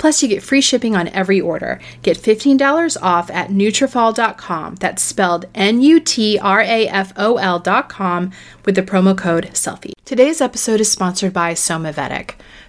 Plus, you get free shipping on every order. Get $15 off at Nutrafol.com. That's spelled N-U-T-R-A-F-O-L.com with the promo code SELFIE. Today's episode is sponsored by Somavedic.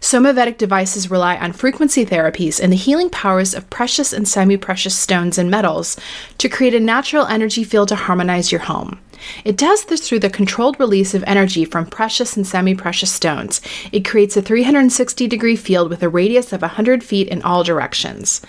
Somavedic devices rely on frequency therapies and the healing powers of precious and semi precious stones and metals to create a natural energy field to harmonize your home. It does this through the controlled release of energy from precious and semi precious stones. It creates a 360 degree field with a radius of 100 feet in all directions.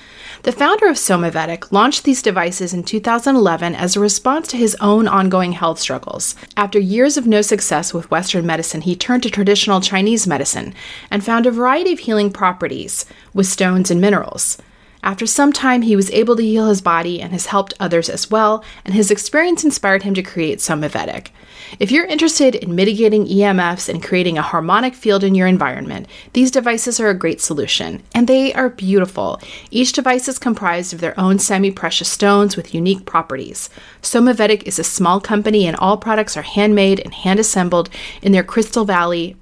The founder of Somavedic launched these devices in 2011 as a response to his own ongoing health struggles. After years of no success with Western medicine, he turned to traditional Chinese medicine and found a variety of healing properties with stones and minerals. After some time, he was able to heal his body and has helped others as well, and his experience inspired him to create Somavedic. If you're interested in mitigating EMFs and creating a harmonic field in your environment, these devices are a great solution, and they are beautiful. Each device is comprised of their own semi precious stones with unique properties. Somavedic is a small company, and all products are handmade and hand assembled in their Crystal Valley,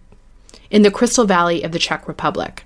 in the Crystal Valley of the Czech Republic.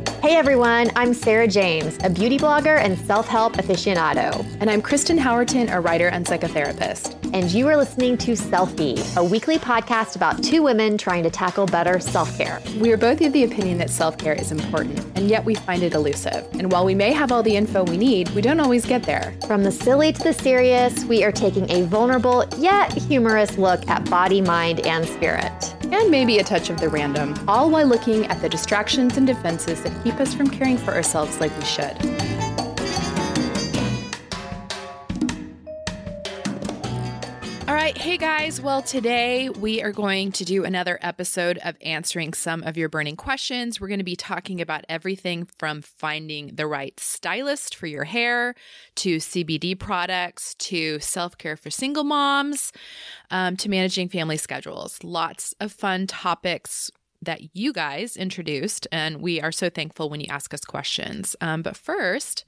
Hey everyone, I'm Sarah James, a beauty blogger and self help aficionado. And I'm Kristen Howerton, a writer and psychotherapist. And you are listening to Selfie, a weekly podcast about two women trying to tackle better self care. We are both of the opinion that self care is important, and yet we find it elusive. And while we may have all the info we need, we don't always get there. From the silly to the serious, we are taking a vulnerable yet humorous look at body, mind, and spirit. And maybe a touch of the random, all while looking at the distractions and defenses that keep us from caring for ourselves like we should. All right, hey guys. Well, today we are going to do another episode of answering some of your burning questions. We're going to be talking about everything from finding the right stylist for your hair to CBD products to self care for single moms um, to managing family schedules. Lots of fun topics that you guys introduced, and we are so thankful when you ask us questions. Um, but first,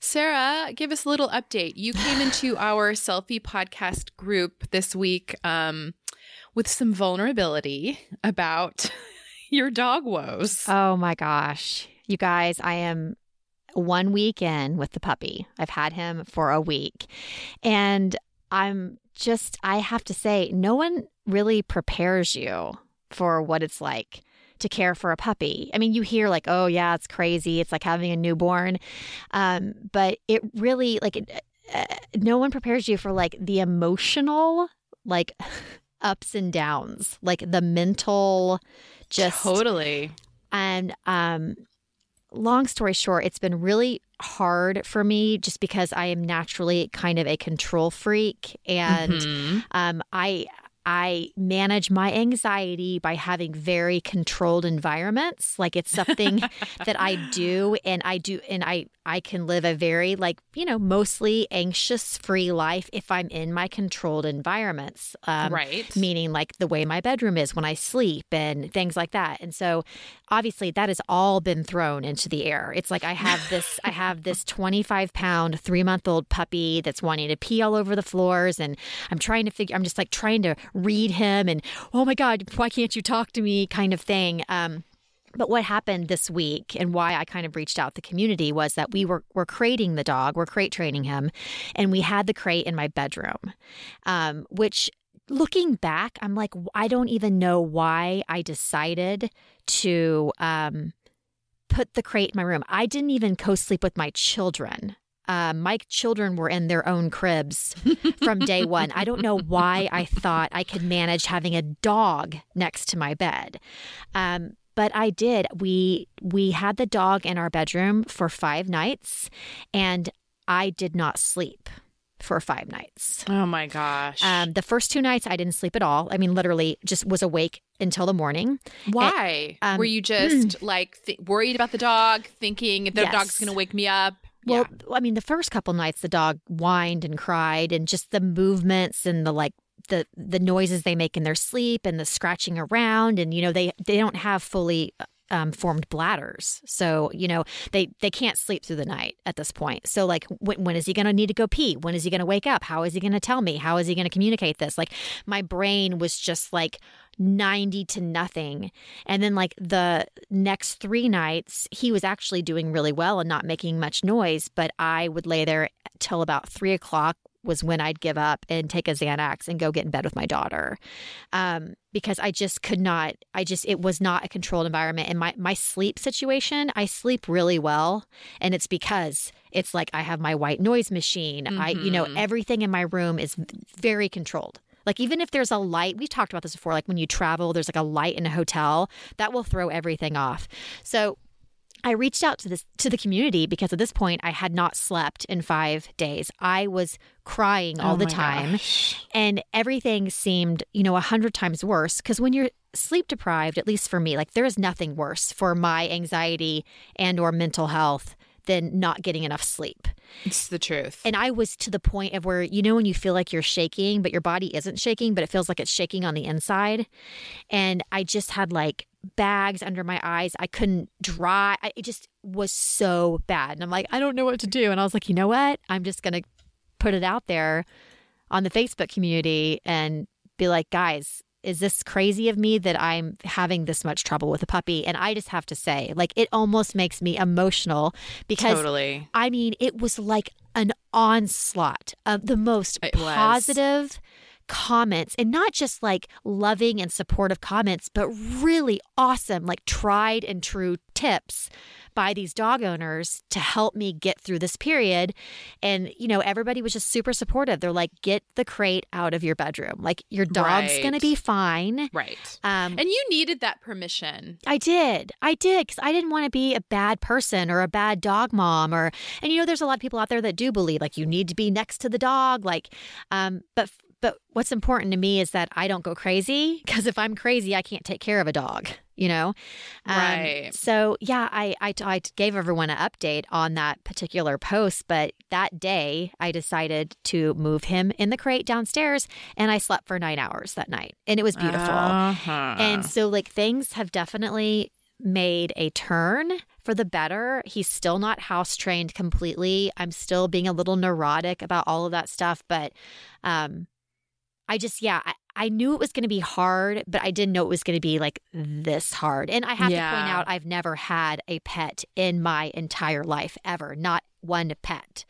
Sarah, give us a little update. You came into our selfie podcast group this week um, with some vulnerability about your dog woes. Oh my gosh. You guys, I am one week in with the puppy. I've had him for a week. And I'm just, I have to say, no one really prepares you for what it's like to care for a puppy. I mean, you hear like, oh, yeah, it's crazy. It's like having a newborn. Um, but it really, like, uh, no one prepares you for like the emotional, like, ups and downs, like the mental, just totally. And, um, long story short, it's been really hard for me just because I am naturally kind of a control freak and Mm-hmm. um, I I manage my anxiety by having very controlled environments. Like it's something that I do and I do and I I can live a very like, you know, mostly anxious free life if I'm in my controlled environments. Um, Right. Meaning like the way my bedroom is when I sleep and things like that. And so obviously that has all been thrown into the air. It's like I have this I have this 25 pound, three month old puppy that's wanting to pee all over the floors and I'm trying to figure I'm just like trying to read him and oh my God, why can't you talk to me kind of thing. Um but what happened this week and why I kind of reached out the community was that we were were crating the dog, we're crate training him, and we had the crate in my bedroom, um, which looking back, I'm like, I don't even know why I decided to um, put the crate in my room. I didn't even co sleep with my children. Um, my children were in their own cribs from day one. I don't know why I thought I could manage having a dog next to my bed. Um, but I did. We we had the dog in our bedroom for 5 nights and I did not sleep for 5 nights. Oh my gosh. Um, the first two nights I didn't sleep at all. I mean, literally just was awake until the morning. Why? um, Were you just like th- worried about the dog, thinking the Yes. dog's going to wake me up? Well, I mean, the first couple nights the dog whined and cried, and just the movements and the like the the noises they make in their sleep and the scratching around, and you know they they don't have fully uh, um, formed bladders, so you know they they can't sleep through the night at this point. So like, when, when is he going to need to go pee? When is he going to wake up? How is he going to tell me? How is he going to communicate this? Like, my brain was just like 90 to nothing. And then, like, the next three nights, he was actually doing really well and not making much noise. But I would lay there till about three o'clock, was when I'd give up and take a Xanax and go get in bed with my daughter. Um, because I just could not, I just, it was not a controlled environment. And my, my sleep situation, I sleep really well. And it's because it's like I have my white noise machine. I, you know, everything in my room is very controlled. Like even if there's a light, we've talked about this before. Like when you travel, there's like a light in a hotel that will throw everything off. So I reached out to this to the community because at this point I had not slept in five days. I was crying all Oh the time, gosh. and everything seemed, you know, a hundred times worse. Because when you're sleep deprived, at least for me, like there is nothing worse for my anxiety and or mental health than not getting enough sleep. It's the truth. And I was to the point of where, you know, when you feel like you're shaking, but your body isn't shaking, but it feels like it's shaking on the inside. And I just had like bags under my eyes. I couldn't dry. I, it just was so bad. And I'm like, I don't know what to do. And I was like, you know what? I'm just going to put it out there on the Facebook community and be like, guys, is this crazy of me that I'm having this much trouble with a puppy? And I just have to say, like, it almost makes me emotional because totally. I mean, it was like an onslaught of the most It was. Comments and not just like loving and supportive comments, but really awesome, like tried and true tips by these dog owners to help me get through this period. And, you know, everybody was just super supportive. They're like, get the crate out of your bedroom. Like, your dog's Right. going to be fine. Right. Um, And you needed that permission. I did. I did because I didn't want to be a bad person or a bad dog mom or and you know there's a lot of people out there that do believe like you need to be next to the dog like um but but what's important to me is that I don't go crazy because if I'm crazy I can't take care of a dog, you know. Um, Right. So yeah, I, I I gave everyone an update on that particular post, but that day I decided to move him in the crate downstairs and I slept for 9 hours that night and it was beautiful. Uh-huh. And so, like, things have definitely made a turn for the better. He's still not house trained completely. I'm still being a little neurotic about all of that stuff. But um, I just, yeah, I, I knew it was going to be hard, but I didn't know it was going to be like this hard. And I have to point out, I've never had a pet in my entire life ever, not one pet.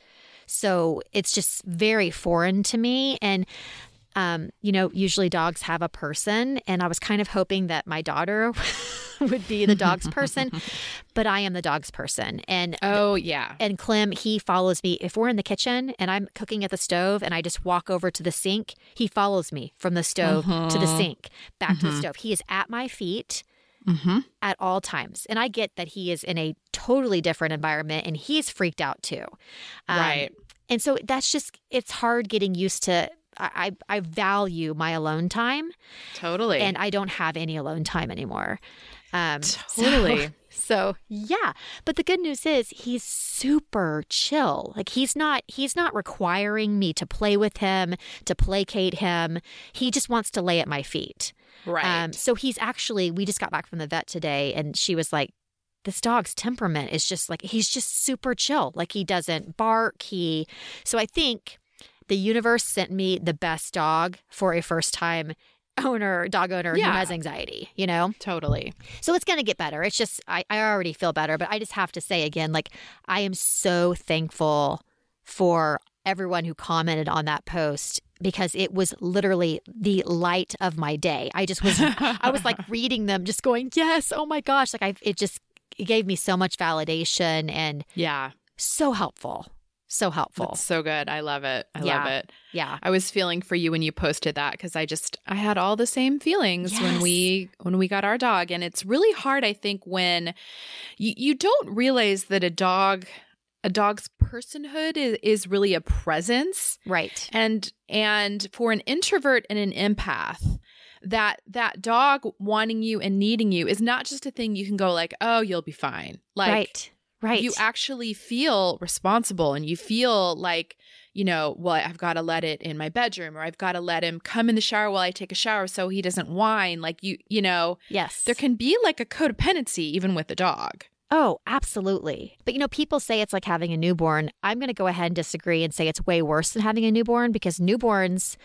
So it's just very foreign to me. And um, you know, usually dogs have a person, and I was kind of hoping that my daughter would be the dog's person, but I am the dog's person. And oh yeah. and Clem, he follows me. If we're in the kitchen and I'm cooking at the stove and I just walk over to the sink, he follows me from the stove to the sink, back to the stove. He is at my feet. Mm-hmm. at all times. And I get that he is in a totally different environment and he's freaked out too. Um, Right. And so that's just, it's hard getting used to. I I value my alone time Totally. and I don't have any alone time anymore. Um, so- Totally. So, yeah, but the good news is he's super chill. Like he's not he's not requiring me to play with him, to placate him. He just wants to lay at my feet. right. Um, so he's actually we just got back from the vet today and she was like this dog's temperament is just like he's just super chill. Like he doesn't bark. He so I think the universe sent me the best dog for a first time owner, dog owner Yeah. who has anxiety, you know? totally. So it's going to get better. It's just, I, I already feel better, but I just have to say again, like, I am so thankful for everyone who commented on that post because it was literally the light of my day. I just was, I was like reading them, just going, yes, oh my gosh. Like, I, it just it gave me so much validation and Yeah. so helpful. So helpful. That's so good. I love it. I Yeah. love it. yeah. I was feeling for you when you posted that because I just I had all the same feelings when we when we got our dog, and it's really hard. I think when you you don't realize that a dog a dog's personhood is, is really a presence Right. and and for an introvert and an empath that that dog wanting you and needing you is not just a thing you can go like oh you'll be fine like right. Right. you actually feel responsible and you feel like you know well i've got to let it in my bedroom or i've got to let him come in the shower while i take a shower so he doesn't whine like you you know yes. there can be like a codependency even with a dog Oh, absolutely. But you know, people say it's like having a newborn. I'm going to go ahead and disagree and say it's way worse than having a newborn because newborns,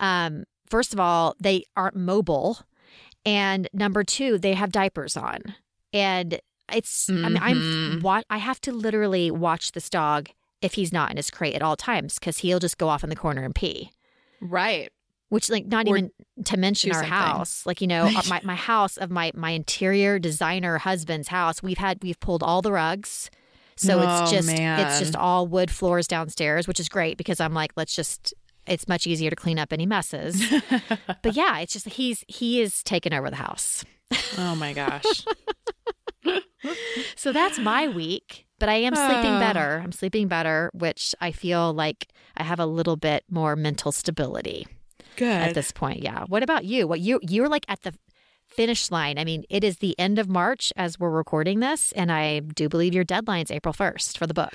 um, first of all, they aren't mobile. And number two, they have diapers on. And it's, I mean, I'm, Mhm. wa- I have to literally watch this dog if he's not in his crate at all times because he'll just go off in the corner and pee. Right. Which like not Or even to mention our something. house like you know uh, my, my house of my my interior designer husband's house we've had we've pulled all the rugs. So Oh, it's just it's just all wood floors downstairs which is great because i'm like let's just it's much easier to clean up any messes. But yeah it's just he's he is taking over the house. Oh my gosh so that's my week but i am sleeping Ah. better i'm sleeping better which i feel like i have a little bit more mental stability good at this point. Yeah. What about you? What you you're like at the finish line. I mean, it is the end of March as we're recording this, and I do believe your deadline's April first for the book.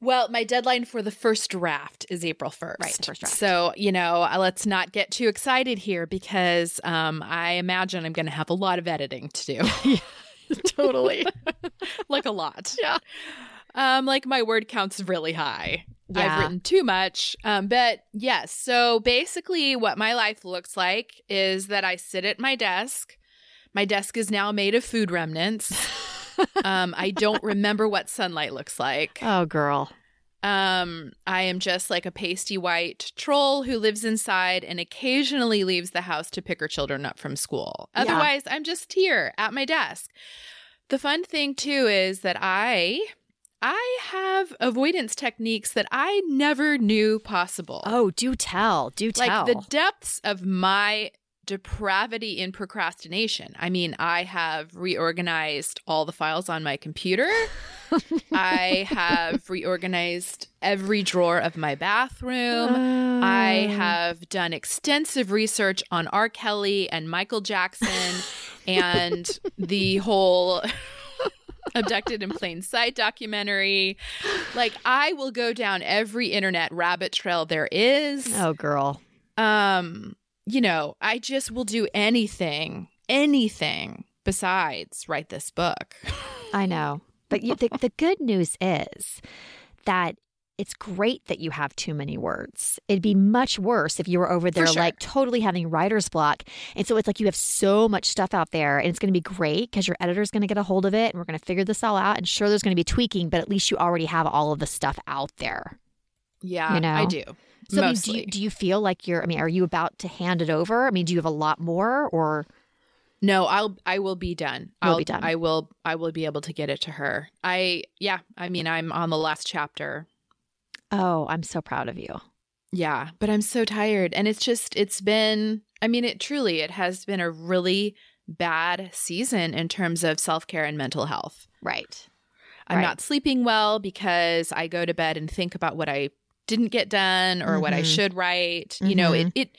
Well, my deadline for the first draft is April 1st. Right, first draft. So, you know, uh, let's not get too excited here because um, I imagine I'm going to have a lot of editing to do. Totally. like a lot. Yeah. Um, like my word count's really high. Yeah. I've written too much. Um, but yes, so basically what my life looks like is that I sit at my desk. My desk is now made of food remnants. um, I don't remember what sunlight looks like. oh, girl. Um, I am just like a pasty white troll who lives inside and occasionally leaves the house to pick her children up from school. Yeah. Otherwise, I'm just here at my desk. The fun thing too is that I I have avoidance techniques that I never knew possible. Oh, do tell. Do tell. like the depths of my depravity in procrastination. I mean, I have reorganized all the files on my computer. I have reorganized every drawer of my bathroom. I have done extensive research on R. Kelly and Michael Jackson and the whole abducted in plain sight documentary. Like I will go down every internet rabbit trail there is. Oh, girl. Um, you know, I just will do anything, anything besides write this book. I know. But you, the, the good news is that it's great that you have too many words. It'd be much worse if you were over there sure. like totally having writer's block. And so it's like you have so much stuff out there and it's going to be great because your editor's going to get a hold of it and we're going to figure this all out. And sure, there's going to be tweaking, but at least you already have all of the stuff out there. Yeah, You know? I do. So I mean, do you, do you feel like you're, I mean, are you about to hand it over? I mean, do you have a lot more or? no, I'll I will be done. I'll be done. I will I will be able to get it to her. I yeah, I mean I'm on the last chapter. Oh, I'm so proud of you. Yeah, but I'm so tired and it's just it's been I mean it truly it has been a really bad season in terms of self care and mental health. Right. I'm Right. not sleeping well because I go to bed and think about what I didn't get done or what I Mhm. should write. You know, it it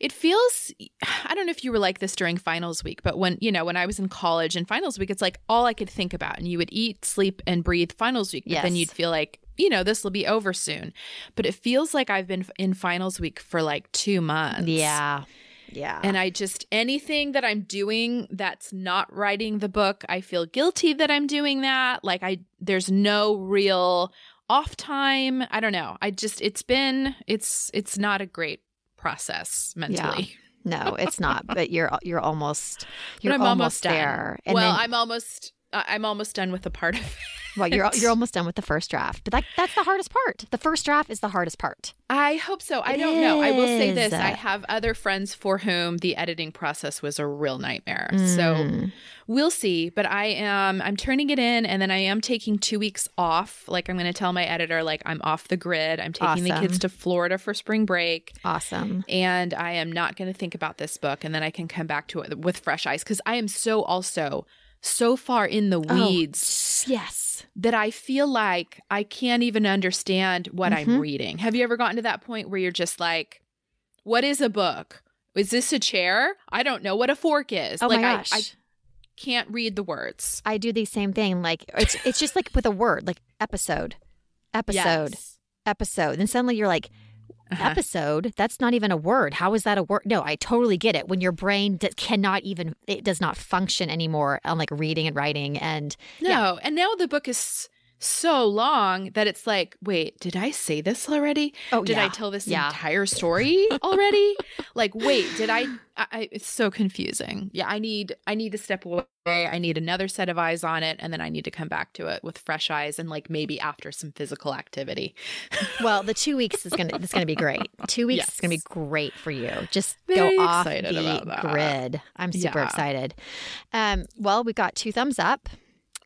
it feels I don't know if you were like this during finals week, but when, you know, when I was in college and finals week, it's like all I could think about and you would eat, sleep and breathe finals week, but then you'd feel like, you know, this will be over soon. But it feels like I've been in finals week for like 2 months. Yeah. Yeah. And I just, anything that I'm doing that's not writing the book, I feel guilty that I'm doing that. Like, I, there's no real off time. I don't know. I just, it's been, it's, it's not a great process mentally. Yeah. no, it's not. But you're you're almost you're almost, done. there. Well, then, I'm almost, I'm almost done with the part of it. well, you're you're almost done with the first draft. But that that's the hardest part. The first draft is the hardest part. I hope so. I It don't know. I will say this. I have other friends for whom the editing process was a real nightmare. So, Mm. We'll see, but I am I'm turning it in and then I am taking 2 weeks off. Like I'm going to tell my editor like I'm off the grid. I'm taking the kids to Florida for spring break awesome. and I am not going to think about this book and then I can come back to it with fresh eyes cuz I am so also so far in the Oh. weeds Yes. that I feel like I can't even understand what I'm Mhm. reading. Have you ever gotten to that point where you're just like what is a book? Is this a chair? I don't know what a fork is. Oh like my gosh. I, I can't read the words. I do the same thing. Like it's it's just like with a word, like episode, episode, Yes. episode. Then suddenly you're like. Uh-huh. episode. That's not even a word. How is that a word? No, I totally get it. When your brain d- cannot even, it does not function anymore on like reading and writing. And No, Yeah. and now the book is so long that it's like, wait, did I say this already? oh, Did yeah. I tell this Yeah. entire story already? like, wait, did I, I? I- It's so confusing. Yeah, I need, I need to step away. I need another set of eyes on it, and then I need to come back to it with fresh eyes and like maybe after some physical activity. Well, the two weeks is gonna it's gonna be great. Two weeks is gonna be great for you. Just Very go off the grid. I'm super Yeah. excited. Um, well, we've got two thumbs up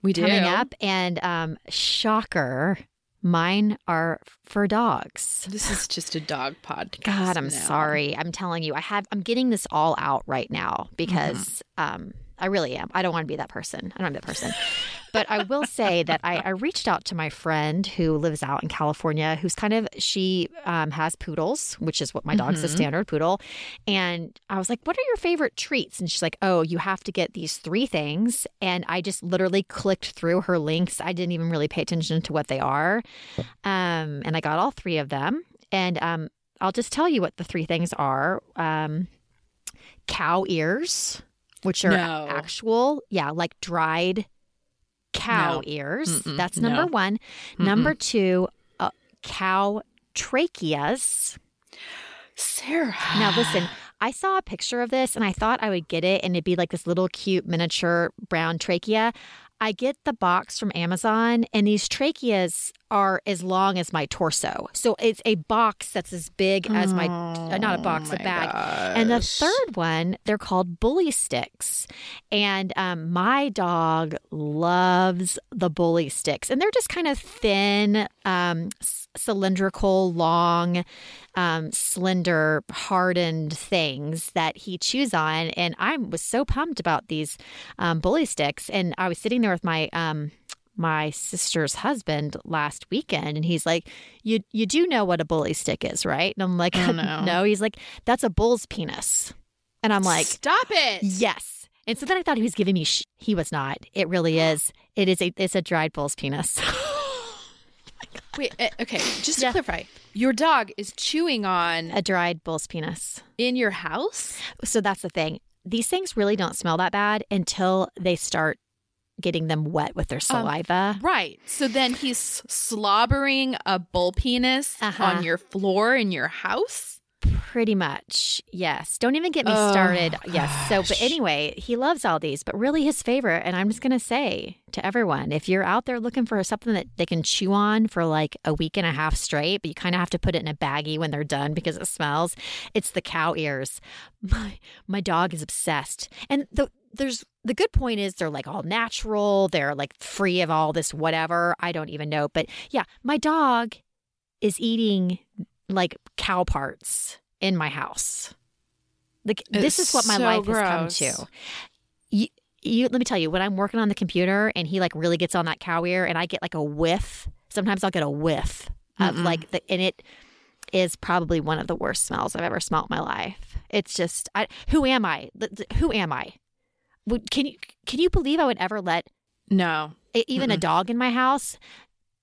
We do coming up, and um, shocker, mine are for dogs. This is just a dog podcast. God, I'm now. sorry. I'm telling you, I have. I'm getting this all out right now because Mm-hmm. um, I really am. I don't want to be that person. I don't want to be that person. but I will say that I, I reached out to my friend who lives out in California, who's kind of she um, has poodles, which is what my dog's a Mhm. standard poodle, and I was like, "What are your favorite treats?" And she's like, "Oh, you have to get these three things." And I just literally clicked through her links. I didn't even really pay attention to what they are, um, and I got all three of them. And um, I'll just tell you what the three things are um, cow ears, which are No. actual, yeah, like dried cow No. ears. Mm-mm. That's number No. one. Number two, uh, cow tracheas. Sarah. Now, listen, I saw a picture of this and I thought I would get it and it'd be like this little cute miniature brown trachea. I get the box from Amazon and these tracheas are as long as my torso. So it's a box that's as big as my, uh, not a box, a Oh bag. And the third one, they're called bully sticks. And um, my dog loves the bully sticks. And they're just kind of thin, um, s- cylindrical, long, um, slender, hardened things that he chews on. And I was so pumped about these um, bully sticks. And I was sitting there with my. Um, my sister's husband last weekend and he's like you you do know what a bully stick is right and i'm like Oh, no. no he's like that's a bull's penis and i'm like stop it. yes and so then i thought he was giving me sh- he was not it really is it is a it's a dried bull's penis Wait, uh, okay, just to Yeah. clarify, your dog is chewing on a dried bull's penis in your house? so that's the thing these things really don't smell that bad until they start getting them wet with their saliva Right. So then he's slobbering a bull penis Uh-huh. on your floor in your house? Pretty much, yes. Don't even get me Oh, started. Yes. So, but anyway, he loves all these, but really his favorite, and I'm just going to say to everyone if you're out there looking for something that they can chew on for like a week and a half straight, but you kind of have to put it in a baggie when they're done because it smells, it's the cow ears. My, my dog is obsessed. And the, there's the good point is they're like all natural, they're like free of all this whatever. I don't even know. But yeah, my dog is eating like cow parts in my house. Like this is what my so life gross. has come to. you, you let me tell you when I'm working on the computer and he like really gets on that cow ear and I get like a whiff. Sometimes I'll get a whiff of Mm-mm. like the and it is probably one of the worst smells I've ever smelt in my life. It's just I, who am I? Who am I? Would, can you can you believe I would ever let No. even a Mm-mm. dog in my house?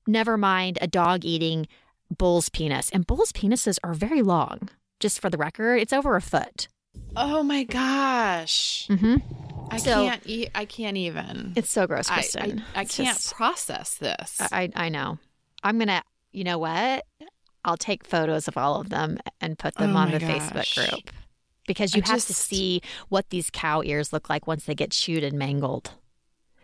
Never mind a dog eating bull's penis. And bull's penises are very long. Just for the record, it's over a foot. Oh my gosh. Mm-hmm. I So- can't eat. I can't even. It's so gross, I, Kristen. I, I It's can't just- process this. I, I know. I'm gonna. You know what? I'll take photos of all of them and put them Oh on the gosh. Facebook group because you I have to see what these cow ears look like once they get chewed and mangled.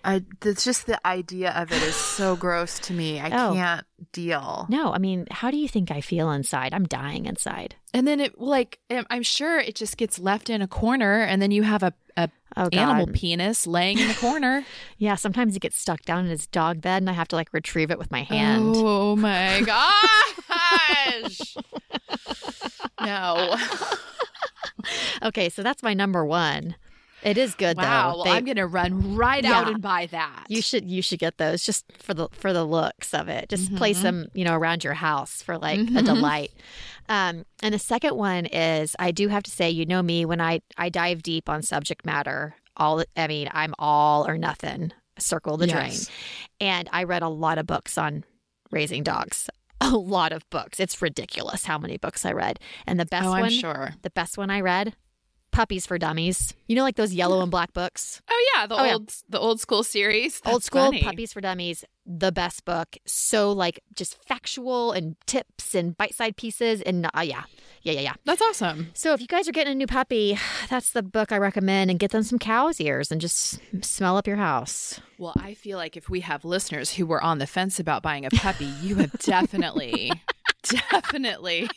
I, it's just the idea of it is so gross to me. I Oh. can't deal. No, I mean, how do you think I feel inside? I'm dying inside. And then it like I'm I'm sure it just gets left in a corner, and then you have a, a Oh animal penis laying in the corner. Yeah, sometimes it gets stuck down in his dog bed, and I have to like retrieve it with my hand. Oh my gosh! no. Okay, so that's my number one. It is good Wow. though. Well, They- I'm gonna run right out and buy that. You should you should get those just for the for the looks of it. Just place Mhm. them, you know, around your house for like a Mhm. delight. Um, and the second one is I do have to say, you know me, when I I dive deep on subject matter, all I mean, I'm all or nothing. Circle the drain. And I read a lot of books on raising dogs. A lot of books. It's ridiculous how many books I read. And the best oh, I'm one, sure. the best one I read, Puppies for Dummies. You know, like those yellow and black books. Oh yeah, the Oh, yeah. old the old school series. Old school funny. puppies for dummies the best book so like just factual and tips and bite-sized pieces and uh, yeah yeah yeah yeah That's awesome. so if you guys are getting a new puppy that's the book i recommend and get them some cow's ears and just smell up your house Well, I feel like if we have listeners who were on the fence about buying a puppy, you have definitely, definitely,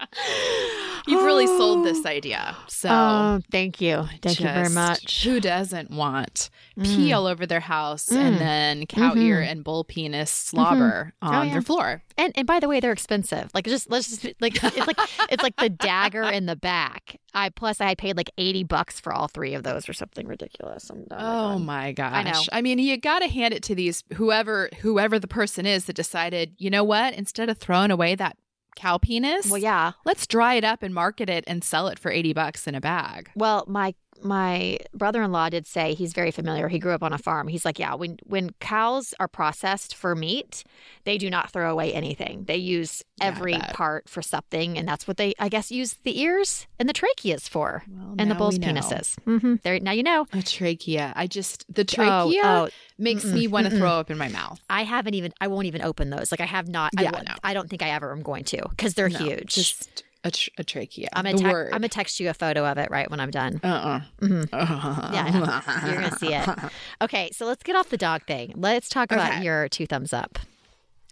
you've really sold this idea. So, oh thank you thank you very much Who doesn't want Mm. pee all over their house Mm. and then cow Mhm. ear and bull penis slobber on Oh, yeah. their floor? and and by the way they're expensive like just let's just like it's like it's like the dagger in the back i plus i had paid like 80 bucks for all three of those or something ridiculous I'm done. Oh my gosh. I know. I mean, you got to hand it to these whoever whoever the person is that decided, you know what, instead of throwing away that cow penis, well yeah let's dry it up and market it and sell it for 80 bucks in a bag. Well, my my brother-in-law did say he's very familiar. He grew up on a farm. He's like, yeah, when when cows are processed for meat, they do not throw away anything. They use every bet. part for something, and that's what they, I guess, use the ears and the tracheas for, Well, and the bull's penises. Mm-hmm. There, now you know. A trachea. I just the Oh, trachea oh, makes mm-mm, me want to throw up in my mouth. I haven't even. I won't even open those. Like I have not. I, Yeah, won't- no. I don't think I ever am going to because they're No, huge. Just a, tr- a trachea. I'm gonna, tex- I'm gonna text you a photo of it right when I'm done. uh-uh. Mhm. uh Yeah, you're gonna see it. Okay, so let's get off the dog thing. Let's talk about Okay. your two thumbs up.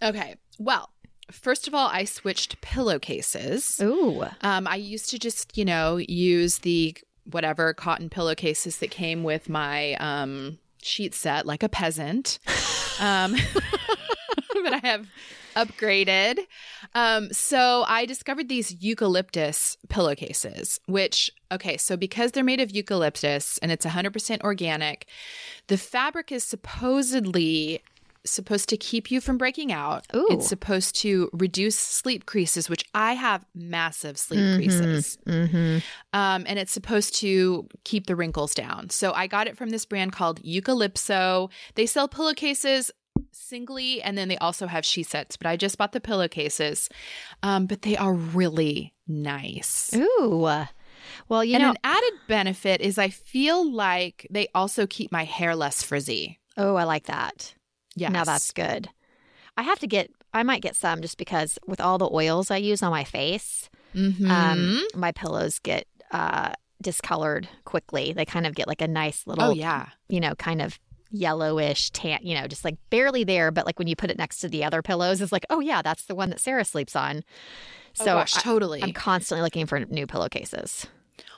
Okay. Well, first of all, I switched pillowcases. Ooh. Um, I used to just, you know, use the whatever cotton pillowcases that came with my um, sheet set like a peasant. Um, but I have upgraded. Um, so I discovered these eucalyptus pillowcases, which, okay, so because they're made of eucalyptus and it's 100% organic, the fabric is supposedly supposed to keep you from breaking out. Ooh. It's supposed to reduce sleep creases, which I have massive sleep creases. Mm-hmm. Um, and it's supposed to keep the wrinkles down. So I got it from this brand called Eucalypso. They sell pillowcases singly, and then they also have she sets. But I just bought the pillowcases, um, but they are really nice. Ooh. Well, you and know. an added benefit is I feel like they also keep my hair less frizzy. oh, I like that. yeah Now that's good. I have to get. I might get some just because with all the oils I use on my face, Mhm. um, my pillows get uh, discolored quickly. They kind of get like a nice little, oh yeah. you know, kind of yellowish tan. You know, just like barely there, but like when you put it next to the other pillows, it's like, oh yeah, that's the one that Sarah sleeps on. So So oh, gosh, totally. I'm constantly looking for new pillowcases.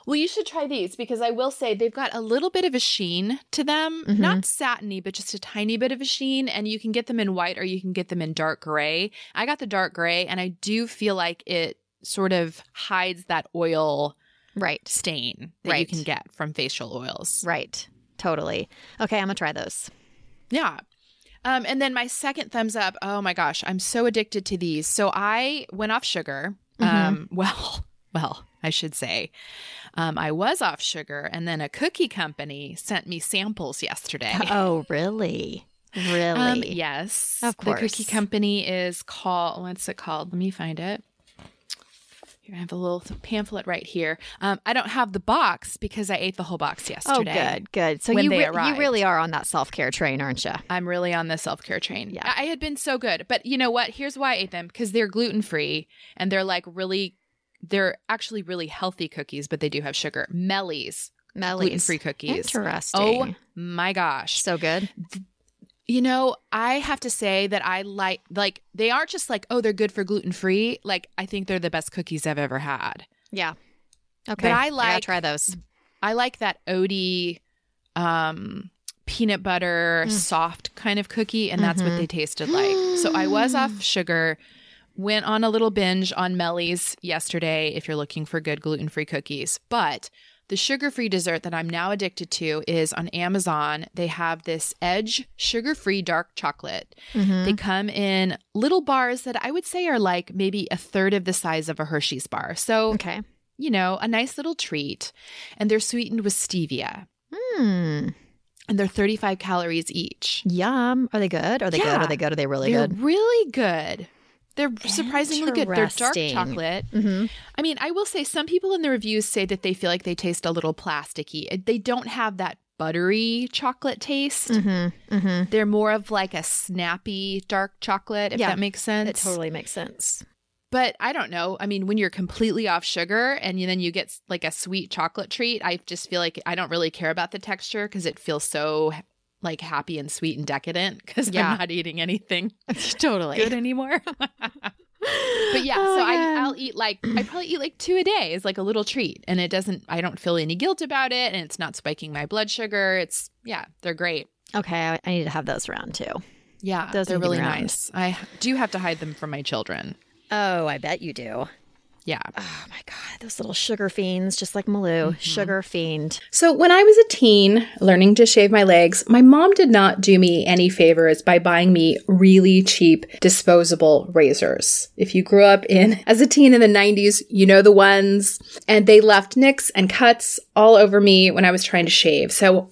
Well, you should try these because I will say they've got a little bit of a sheen to them. Mhm. Not satiny, but just a tiny bit of a sheen. And you can get them in white or you can get them in dark gray. I got the dark gray and I do feel like it sort of hides that oil Right. stain that you can get from facial oils. Right. Totally. Okay, I'm gonna try those. Yeah. Um, and then my second thumbs up. Oh my gosh, I'm so addicted to these. So I went off sugar. Um, well, well, I should say, um, I was off sugar, and then a cookie company sent me samples yesterday. Oh, really? Really? Um, yes, Of course. The cookie company is called. What's it called? Let me find it. Here, I have a little pamphlet right here. Um, I don't have the box because I ate the whole box yesterday. Oh, yesterday. good, good. So you re- you really are on that self care train, aren't you? I'm really on the self care train. Yeah. I I had been so good. But you know what? Here's why I ate them because they're gluten free and they're like really, they're actually really healthy cookies, but they do have sugar. Mellies, Melly's. gluten free cookies. Interesting. Oh my gosh. so good. You know, I have to say that I like, like, they aren't just like, oh, they're good for gluten free. Like, I think they're the best cookies I've ever had. Yeah. Okay. But I like- try those. I like that Odie um peanut butter Mm. soft kind of cookie and that's Mhm. what they tasted like. So I was off sugar, went on a little binge on Mellies yesterday if you're looking for good gluten-free cookies. But the sugar-free dessert that I'm now addicted to is on Amazon. They have this Edge sugar-free dark chocolate. Mhm. They come in little bars that I would say are like maybe a third of the size of a Hershey's bar. So Okay. you know, a nice little treat. And they're sweetened with stevia. Hmm. And they're 35 calories each. Yum. Are they good? Are they good? Are they good? Are they really they're good? really good. They're surprisingly good. They're dark chocolate. Mm-hmm. I mean, I will say some people in the reviews say that they feel like they taste a little plasticky. They don't have that buttery chocolate taste. Mm-hmm. Mm-hmm. They're more of like a snappy dark chocolate, if Yeah, that makes sense. It totally makes sense. But I don't know. I mean, when you're completely off sugar and you, then you get like a sweet chocolate treat, I just feel like I don't really care about the texture because it feels so like happy and sweet and decadent because Yeah. I'm not eating anything totally. good anymore. but yeah, Oh, so I. I'll eat like I probably eat like two a day as like a little treat, and it doesn't. I don't feel any guilt about it, and it's not spiking my blood sugar. It's yeah, they're great. Okay, I, I need to have those around too. Yeah, Those they're need really around. nice. I do have to hide them from my children. Oh, I bet you do. Yeah. Oh my god, those little sugar fiends, just like Malou, mm-hmm. sugar fiend. So, when I was a teen learning to shave my legs, my mom did not do me any favors by buying me really cheap disposable razors. If you grew up in as a teen in the 90s, you know the ones, and they left nicks and cuts all over me when I was trying to shave. So,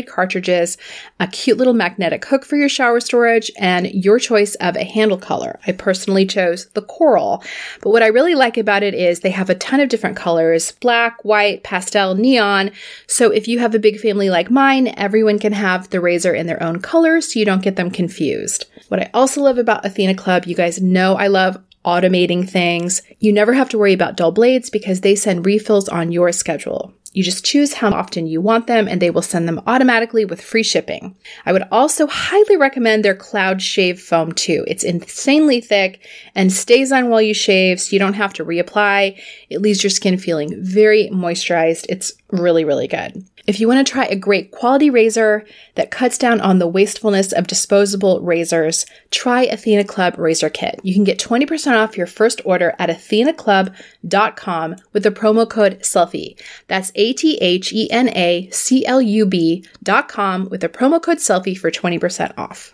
cartridges, a cute little magnetic hook for your shower storage, and your choice of a handle color. I personally chose the coral. But what I really like about it is they have a ton of different colors black, white, pastel, neon. So if you have a big family like mine, everyone can have the razor in their own color so you don't get them confused. What I also love about Athena Club, you guys know I love automating things. You never have to worry about dull blades because they send refills on your schedule. You just choose how often you want them and they will send them automatically with free shipping. I would also highly recommend their Cloud Shave Foam too. It's insanely thick and stays on while you shave so you don't have to reapply. It leaves your skin feeling very moisturized. It's really, really good. If you want to try a great quality razor that cuts down on the wastefulness of disposable razors, try Athena Club Razor Kit. You can get 20% off your first order at athenaclub.com with the promo code SELFIE. That's A T H E N A C L U B dot com with the promo code SELFIE for 20% off.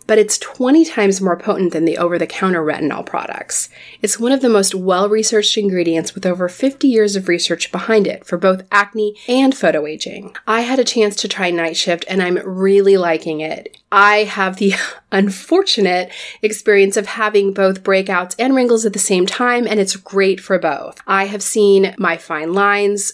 but it's 20 times more potent than the over the counter retinol products. It's one of the most well researched ingredients with over 50 years of research behind it for both acne and photoaging. I had a chance to try Night Shift and I'm really liking it. I have the unfortunate experience of having both breakouts and wrinkles at the same time, and it's great for both. I have seen my fine lines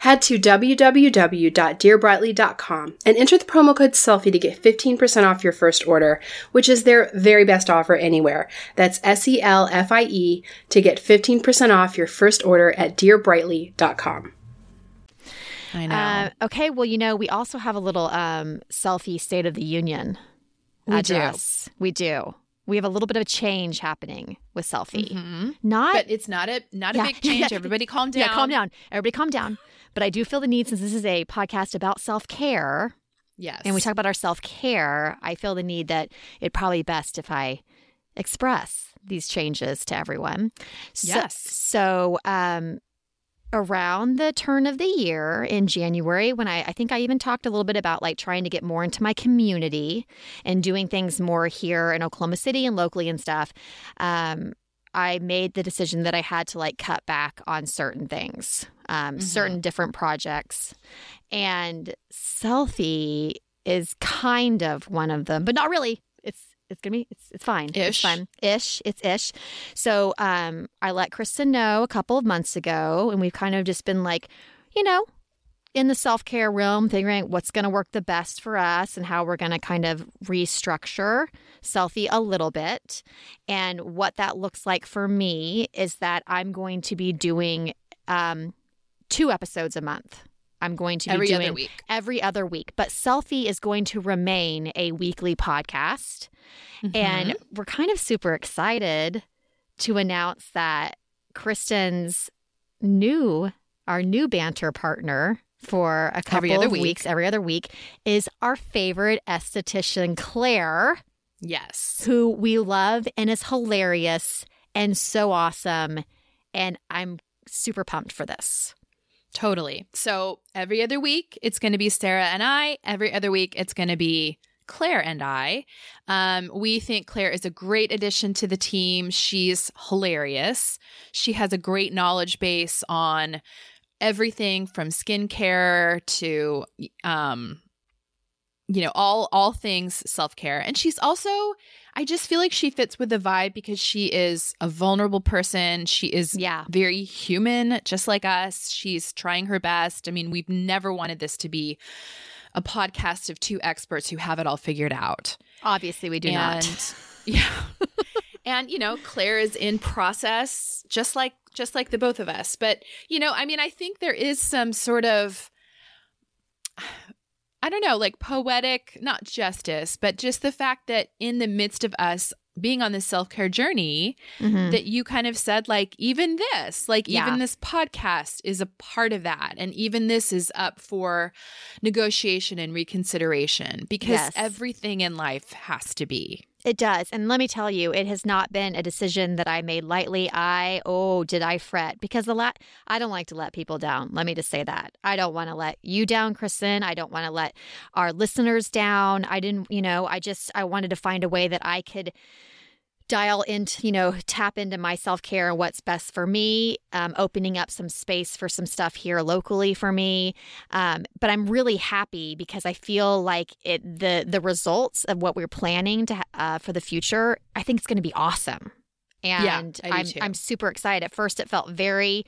Head to www.dearbrightly.com and enter the promo code SELFIE to get 15% off your first order, which is their very best offer anywhere. That's S E L F I E to get 15% off your first order at dearbrightly.com. I know. Uh, okay, well, you know, we also have a little um, selfie State of the Union we address. Do. We do. We have a little bit of a change happening with selfie. Mm-hmm. Not, but it's not a not a yeah, big change. Yeah, Everybody, calm down. Yeah, calm down. Everybody, calm down. But I do feel the need, since this is a podcast about self care. Yes. And we talk about our self care. I feel the need that it'd probably best if I express these changes to everyone. Yes. So, so um, around the turn of the year in January, when I, I think I even talked a little bit about like trying to get more into my community and doing things more here in Oklahoma City and locally and stuff. Um, I made the decision that I had to like cut back on certain things, um, mm-hmm. certain different projects. And selfie is kind of one of them, but not really. It's it's gonna be it's it's fine. Ish. It's fine. Ish. It's ish. So um I let Kristen know a couple of months ago and we've kind of just been like, you know, in the self-care realm, figuring what's gonna work the best for us and how we're gonna kind of restructure selfie a little bit. And what that looks like for me is that I'm going to be doing um two episodes a month. I'm going to be every doing other week. every other week. But Selfie is going to remain a weekly podcast. Mm-hmm. And we're kind of super excited to announce that Kristen's new, our new banter partner for a couple every other of week. weeks, every other week, is our favorite esthetician, Claire. Yes. Who we love and is hilarious and so awesome. And I'm super pumped for this. Totally. So every other week, it's going to be Sarah and I. Every other week, it's going to be Claire and I. Um, we think Claire is a great addition to the team. She's hilarious. She has a great knowledge base on everything from skincare to, um, you know, all all things self care. And she's also, I just feel like she fits with the vibe because she is a vulnerable person. She is yeah. very human, just like us. She's trying her best. I mean, we've never wanted this to be a podcast of two experts who have it all figured out. Obviously, we do and, not. Yeah. and you know, Claire is in process just like just like the both of us. But, you know, I mean, I think there is some sort of I don't know, like poetic, not justice, but just the fact that in the midst of us being on this self-care journey mm-hmm. that you kind of said like even this like yeah. even this podcast is a part of that and even this is up for negotiation and reconsideration because yes. everything in life has to be it does. And let me tell you, it has not been a decision that I made lightly. I, oh, did I fret? Because a lot, I don't like to let people down. Let me just say that. I don't want to let you down, Kristen. I don't want to let our listeners down. I didn't, you know, I just, I wanted to find a way that I could dial into, you know, tap into my self care and what's best for me, um, opening up some space for some stuff here locally for me. Um, but I'm really happy because I feel like it the the results of what we're planning to uh, for the future. I think it's going to be awesome, and yeah, I'm I'm super excited. At first, it felt very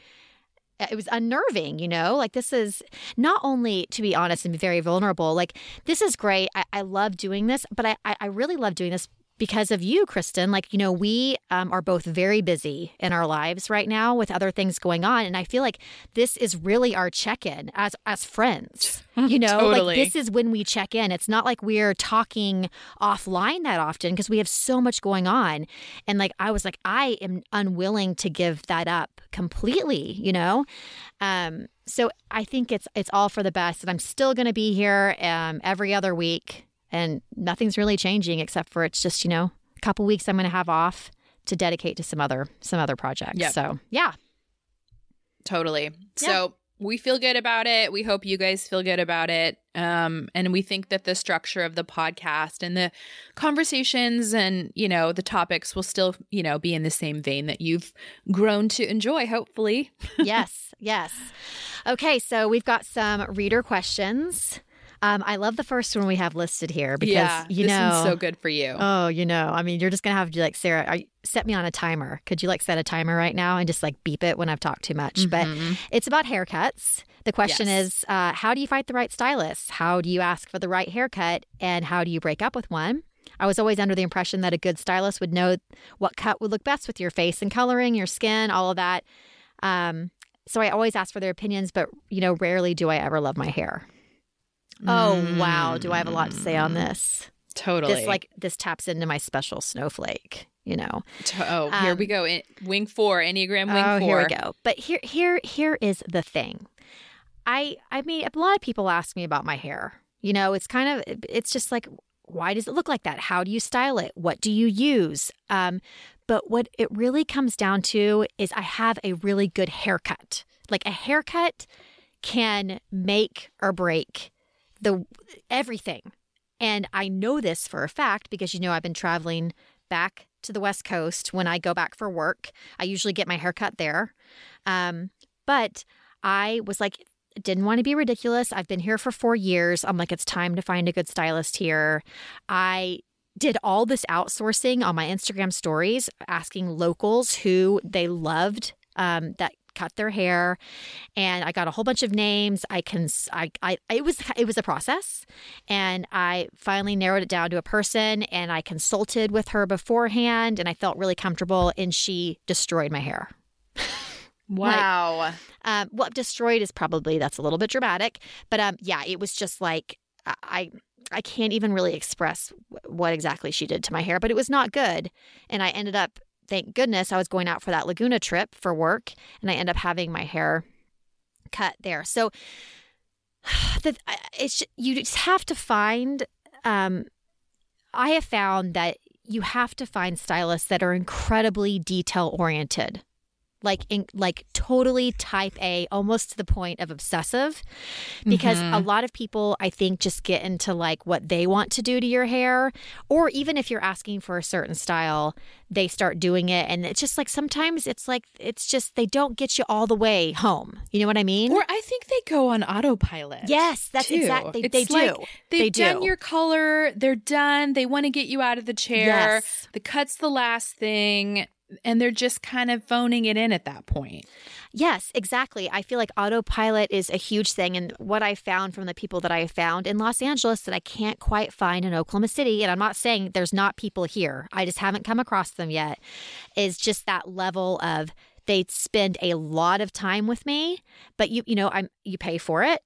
it was unnerving, you know? Like, this is not only, to be honest and be very vulnerable, like, this is great. I, I love doing this, but I, I really love doing this because of you, Kristen. Like, you know, we um, are both very busy in our lives right now with other things going on. And I feel like this is really our check in as, as friends. You know, totally. like this is when we check in. It's not like we're talking offline that often because we have so much going on. And like, I was like, I am unwilling to give that up completely, you know? Um, so I think it's it's all for the best. And I'm still going to be here um, every other week and nothing's really changing except for it's just you know a couple weeks i'm going to have off to dedicate to some other some other projects Yep. so yeah Totally. So we feel good about it. We hope you guys feel good about it. Um, and we think that the structure of the podcast and the conversations and, you know, the topics will still, you know, be in the same vein that you've grown to enjoy, hopefully. yes yes okay so we've got some reader questions um, i love the first one we have listed here because yeah. you this know one's so good for you. oh you know i mean you're just gonna have to like sarah are you, set me on a timer could you like set a timer right now and just like beep it when i've talked too much but Mhm. It's about haircuts. The question Yes. is uh, how do you find the right stylist? How do you ask for the right haircut? And how do you break up with one? I was always under the impression that a good stylist would know what cut would look best with your face and coloring, your skin, all of that. Um, so I always ask for their opinions, but you know, rarely do I ever love my hair. Oh wow, do I have a lot to say on this? totally. This like this taps into my special snowflake, you know. Oh, here um, we go. In- wing four, Enneagram wing oh, four. here we go. But here, here, here is the thing. I, I mean, a lot of people ask me about my hair. You know, it's kind of, it's just like, why does it look like that? How do you style it? What do you use? Um, but what it really comes down to is I have a really good haircut. Like a haircut can make or break the everything. And I know this for a fact because you know I've been traveling back to the West Coast when I go back for work. I usually get my haircut there. Um, but I was like, didn't want to be ridiculous. I've been here for four years. I'm like, it's time to find a good stylist here. I did all this outsourcing on my Instagram stories, asking locals who they loved um, that cut their hair, and I got a whole bunch of names. I can, I, I, it was, it was a process, and I finally narrowed it down to a person, and I consulted with her beforehand, and I felt really comfortable, and she destroyed my hair. Wow. Um, well, destroyed is probably that's a little bit dramatic, but um, yeah, it was just like I- I I can't even really express what exactly she did to my hair, but it was not good, and I ended up. Thank goodness I was going out for that Laguna trip for work, and I end up having my hair cut there. So the, it's you just have to find. Um, I have found that you have to find stylists that are incredibly detail oriented like in, like totally type A, almost to the point of obsessive, because a mm-hmm. lot of people I think just get into like what they want to do to your hair, or even if you're asking for a certain style, they start doing it, and it's just like sometimes it's like it's just they don't get you all the way home. You know what I mean? Or I think they go on autopilot. Yes, that's too. exact- they- they do. like they've They done do. your color. They're done. They want to get you out of the chair. Yes. The cut's the last thing, and they're just kind of phoning it in at that point. Yes, exactly. I feel like autopilot is a huge thing. And what I found from the people that I found in Los Angeles that I can't quite find in Oklahoma City, and I'm not saying there's not people here, I just haven't come across them yet, is just that level of they spend a lot of time with me, but you, you know, I'm, you pay for it.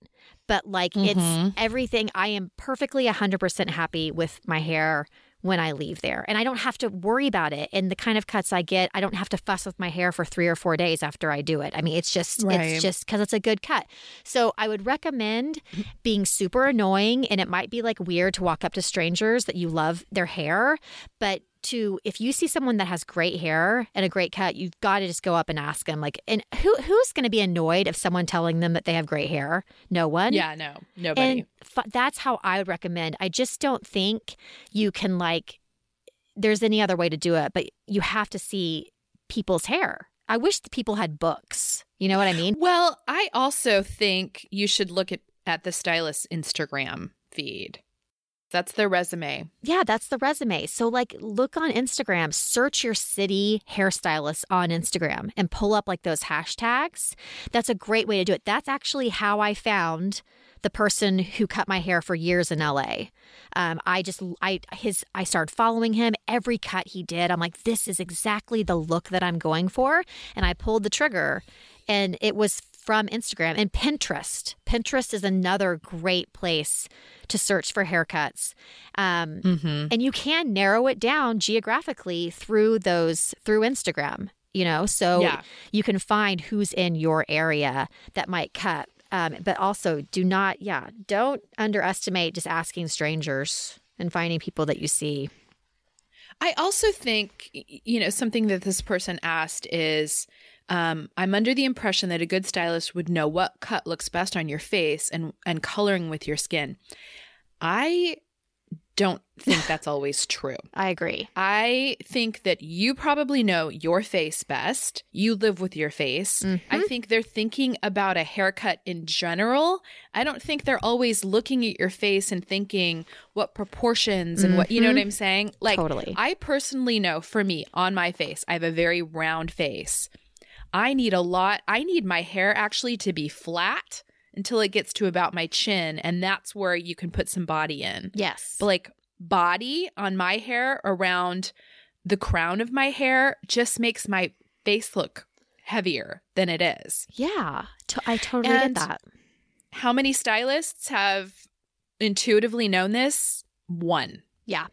But like it's mm-hmm. everything. I am perfectly 100% happy with my hair when I leave there. And I don't have to worry about it. And the kind of cuts I get, I don't have to fuss with my hair for three or four days after I do it. I mean, it's just, Right. it's just because it's a good cut. So I would recommend being super annoying. And it might be like weird to walk up to strangers that you love their hair, but to if you see someone that has great hair and a great cut, you've got to just go up and ask them. Like, and who who's going to be annoyed of someone telling them that they have great hair? No one. Yeah, no, nobody. And f- that's how I would recommend. I just don't think you can like there's any other way to do it, but you have to see people's hair. I wish the people had books. You know what I mean? Well, I also think you should look at, at the stylist's Instagram feed. That's their resume. Yeah, that's the resume. So, like, look on Instagram, search your city hairstylist on Instagram and pull up like those hashtags. That's a great way to do it. That's actually how I found the person who cut my hair for years in LA. Um, I just, I, his, I started following him. Every cut he did, I'm like, this is exactly the look that I'm going for. And I pulled the trigger and it was from Instagram and Pinterest. Pinterest is another great place to search for haircuts. Um, mm-hmm. And you can narrow it down geographically through those, through Instagram, you know? So yeah. you can find who's in your area that might cut. Um, but also, do not, yeah, don't underestimate just asking strangers and finding people that you see. I also think, you know, something that this person asked is um, I'm under the impression that a good stylist would know what cut looks best on your face and, and coloring with your skin. I don't think that's always true. I agree. I think that you probably know your face best. You live with your face. Mm-hmm. I think they're thinking about a haircut in general. I don't think they're always looking at your face and thinking what proportions and mm-hmm. what, you know what mm-hmm. I'm saying? Like, totally. I personally know for me on my face, I have a very round face. I need a lot, I need my hair actually to be flat until it gets to about my chin and that's where you can put some body in. Yes. But like body on my hair around the crown of my hair just makes my face look heavier than it is. Yeah. I totally and get that. How many stylists have intuitively known this? One. Yeah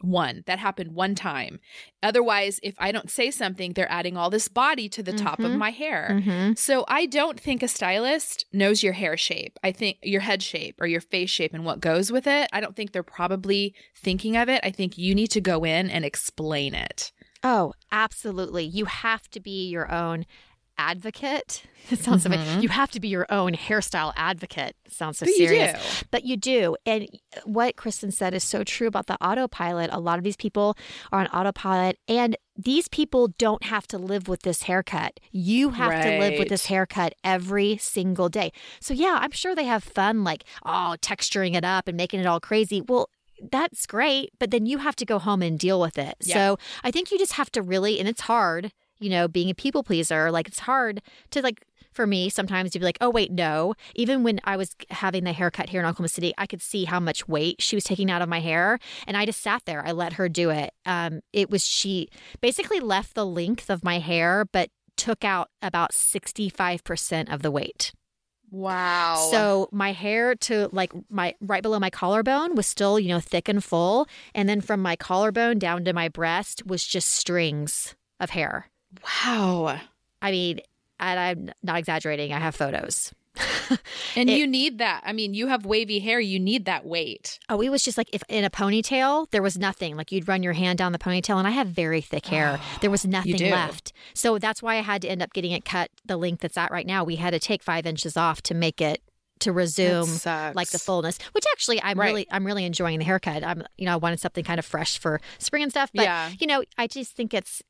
one. That happened one time. Otherwise, if I don't say something, they're adding all this body to the mm-hmm. top of mm-hmm. my hair. Mm-hmm. So I don't think a stylist knows your hair shape. I think your head shape or your face shape and what goes with it. I don't think they're probably thinking of it. I think you need to go in and explain it. Oh, absolutely. You have to be your own advocate. It sounds mm-hmm. so. You have to be your own hairstyle advocate. It sounds so but serious. You but you do. And what Kristen said is so true about the autopilot. A lot of these people are on autopilot and these people don't have to live with this haircut. You have right. to live with this haircut every single day. So yeah, I'm sure they have fun like, oh, texturing it up and making it all crazy. Well, that's great, but then you have to go home and deal with it. Yeah. So I think you just have to really, and it's hard you know, being a people pleaser, like it's hard to like for me sometimes to be like, oh wait, no. Even when I was having the haircut here in Oklahoma City, I could see how much weight she was taking out of my hair, and I just sat there. I let her do it. Um, it was she basically left the length of my hair, but took out about sixty five percent of the weight. Wow. So my hair to like my right below my collarbone was still, you know, thick and full. And then from my collarbone down to my breast was just strings of hair. Wow. I mean, and I'm not exaggerating. I have photos. and it, you need that. I mean, you have wavy hair. You need that weight. Oh, it was just like if in a ponytail, there was nothing. Like you'd run your hand down the ponytail, and I have very thick hair. Oh, there was nothing left. So that's why I had to end up getting it cut the length that's at right now. We had to take five inches off to make it to resume like the fullness which actually i'm right. really i'm really enjoying the haircut i'm you know i wanted something kind of fresh for spring and stuff but yeah. you know i just think it's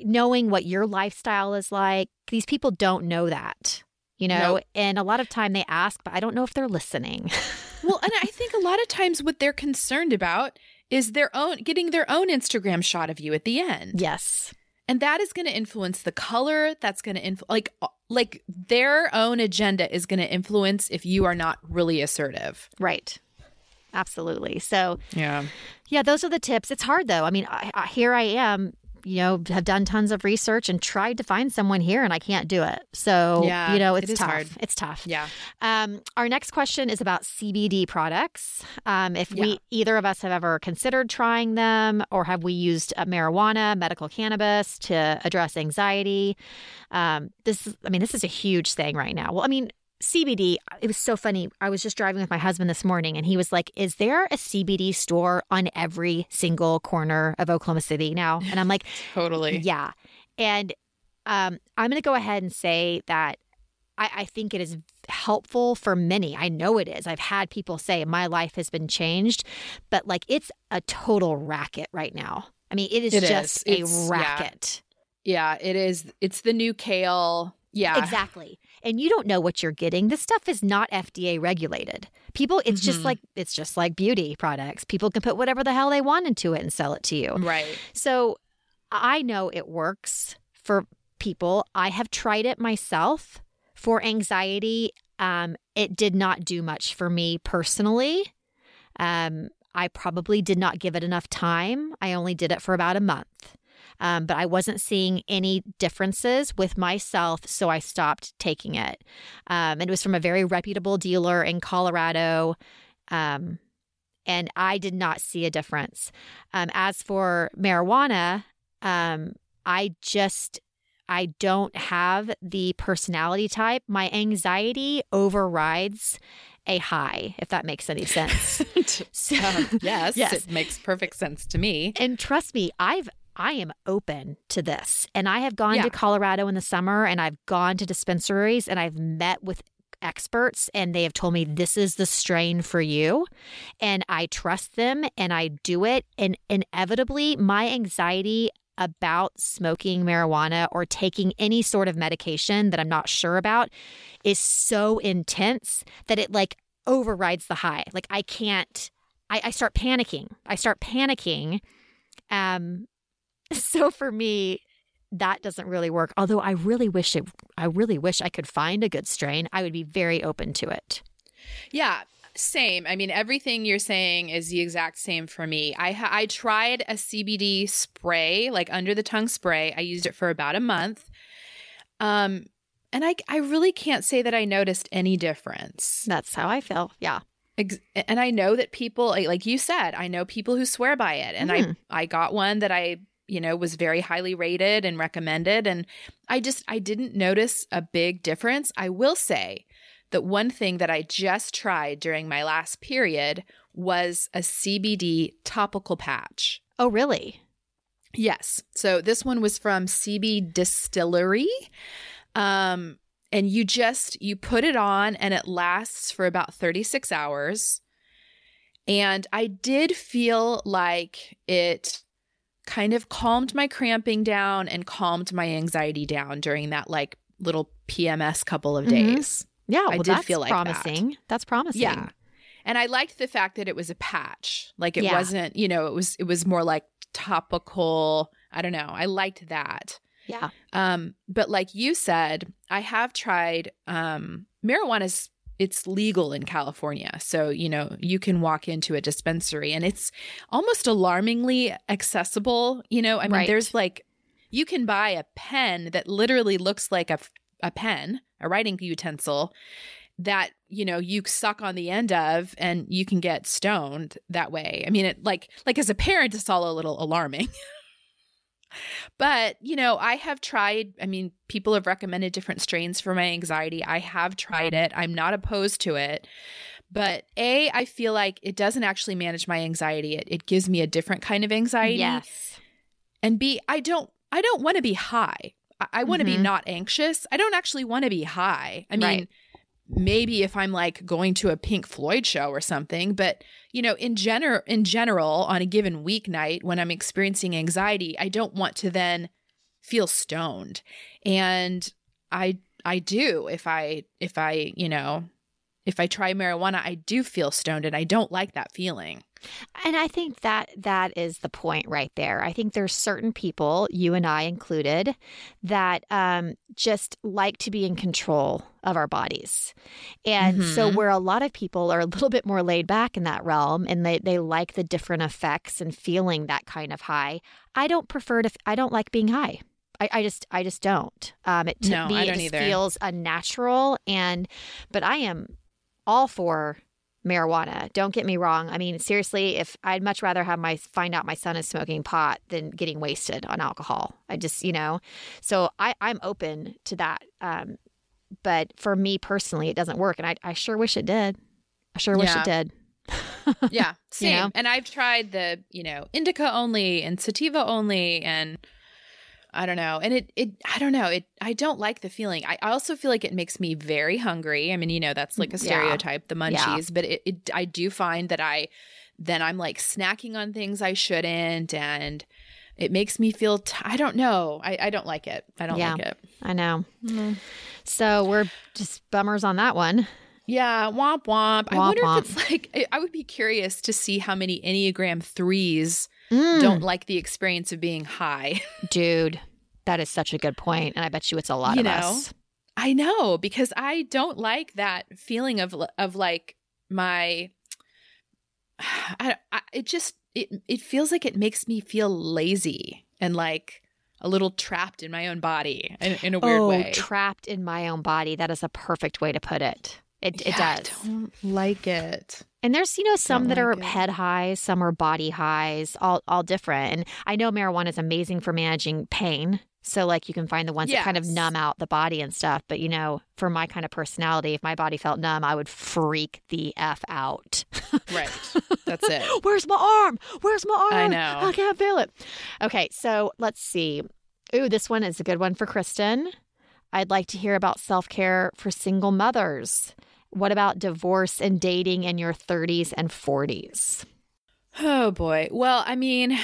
knowing what your lifestyle is like. These people don't know that, you know, nope. and a lot of time they ask, but I don't know if they're listening. well, and I think a lot of times what they're concerned about is their own getting their own Instagram shot of you at the end. Yes. And that is going to influence the color. That's going to influence like uh, like their own agenda is going to influence if you are not really assertive. Right. Absolutely. So, yeah. Yeah, those are the tips. It's hard though. I mean, I, I, here I am you know, have done tons of research and tried to find someone here and I can't do it. So, yeah, you know, it's it tough. Hard. It's tough. Yeah. Um, our next question is about CBD products. Um, if yeah. we, either of us have ever considered trying them or have we used uh, marijuana, medical cannabis to address anxiety? Um, this, is, I mean, this is a huge thing right now. Well, I mean, CBD, it was so funny. I was just driving with my husband this morning and he was like, Is there a CBD store on every single corner of Oklahoma City now? And I'm like, Totally. Yeah. And um, I'm going to go ahead and say that I, I think it is helpful for many. I know it is. I've had people say my life has been changed, but like it's a total racket right now. I mean, it is It just is. a It's- yeah. racket. Yeah, it is. It's the new kale. Yeah. Exactly. And you don't know what you're getting. This stuff is not FDA regulated. People, it's just Mhm. like it's just like beauty products. People can put whatever the hell they want into it and sell it to you. Right. So I know it works for people. I have tried it myself for anxiety. Um, it did not do much for me personally. Um, I probably did not give it enough time. I only did it for about a month. Um, but I wasn't seeing any differences with myself, so I stopped taking it. Um, and it was from a very reputable dealer in Colorado. Um, and I did not see a difference. Um, as for marijuana, um, I just I don't have the personality type. My anxiety overrides a high, if that makes any sense. So, Um, yes, Yes. It makes perfect sense to me. and trust me, I've I am open to this. And I have gone Yeah. to Colorado in the summer and I've gone to dispensaries and I've met with experts and they have told me this is the strain for you and I trust them and I do it and inevitably my anxiety about smoking marijuana or taking any sort of medication that I'm not sure about is so intense that it like overrides the high. Like I can't I, I start panicking. I start panicking. Um so for me, that doesn't really work. Although I really wish it I really wish I could find a good strain. I would be very open to it. Yeah, same. I mean, everything you're saying is the exact same for me. I ha- I tried a CBD spray, like under the tongue spray. I used it for about a month. Um and I I really can't say that I noticed any difference. That's how I feel. Yeah. Ex- and I know that people like, you said, I know people who swear by it. And Mhm. I I got one that I, you know, was very highly rated and recommended and I just I didn't notice a big difference. I will say that one thing that I just tried during my last period was a CBD topical patch. Oh, really? Yes. So this one was from CBDistillery. Um and you just you put it on and it lasts for about 36 hours. And I did feel like it kind of calmed my cramping down and calmed my anxiety down during that like little PMS couple of Mhm. days. Yeah. I did that's feel like that. promising. That's promising. Yeah. And I liked the fact that it was a patch. Like it Yeah. wasn't, you know, it was it was more like topical. I don't know. I liked that. Yeah. Um, but like you said, I have tried um marijuana's it's legal in California. So, you know, you can walk into a dispensary and it's almost alarmingly accessible. You know, I mean, Right. there's like you can buy a pen that literally looks like a, a pen, a writing utensil that, you know, you suck on the end of and you can get stoned that way. I mean, it like like as a parent it's all a little alarming. But, you know, I have tried, I mean, people have recommended different strains for my anxiety. I have tried it. I'm not opposed to it. But A, I feel like it doesn't actually manage my anxiety. It, it gives me a different kind of anxiety. Yes. And B, I don't I don't want to be high. I, I want to be Mhm. not anxious. I don't actually want to be high. I mean, Right. Maybe if I'm like going to a Pink Floyd show or something, but you know, in general in general on a given weeknight when I'm experiencing anxiety, I don't want to then feel stoned. And I I do if I if I, you know, if I try marijuana, I do feel stoned and I don't like that feeling. And I think that that is the point right there. I think there's certain people, you and I included, that um, just like to be in control of our bodies. And so, Mhm. where a lot of people are a little bit more laid back in that realm and they, they like the different effects and feeling that kind of high, I don't prefer to, I don't like being high. I, I just, I just don't. Um, it, to No, me, it don't just either. feels unnatural. And, but I am all for marijuana. Don't get me wrong. I mean, seriously, if I'd much rather have my find out my son is smoking pot than getting wasted on alcohol. I just, you know, so I, I'm open to that. Um, but for me personally, it doesn't work, and I, I sure wish it did. I sure wish Yeah. it did. Yeah, same. know? And I've tried the, you know, indica only and sativa only and I don't know. And it, it, I don't know. It, I don't like the feeling. I also feel like it makes me very hungry. I mean, you know, that's like a Yeah. stereotype, the munchies, Yeah. but it, it, I do find that I, then I'm like snacking on things I shouldn't. And it makes me feel, t- I don't know. I, I don't like it. I don't Yeah. like it. I know. Mm-hmm. So we're just bummers on that one. Yeah. Womp womp. I wonder womp. if it's like, I- I would be curious to see how many Enneagram threes Mm. don't like the experience of being high. Dude, that is such a good point, and I bet you it's a lot You of know? us. I know because I don't like that feeling of of like my I, I it just it it feels like it makes me feel lazy and like a little trapped in my own body in, in a weird oh, way. trapped in my own body. That is a perfect way to put it. It, it does. I don't like it. And there's, you know, some that are it. head highs, some are body highs, all all different. And I know marijuana is amazing for managing pain. So like you can find the ones that kind of numb out the body and stuff. But you know, for my kind of personality, if my body felt numb, I would freak the F out. Right. That's it. Where's my arm? Where's my arm? I know. I can't feel it. Okay, so let's see. Ooh, this one is a good one for Kristen. I'd like to hear about self care for single mothers. What about divorce and dating in your 30s and 40s? Oh boy. Well, I mean,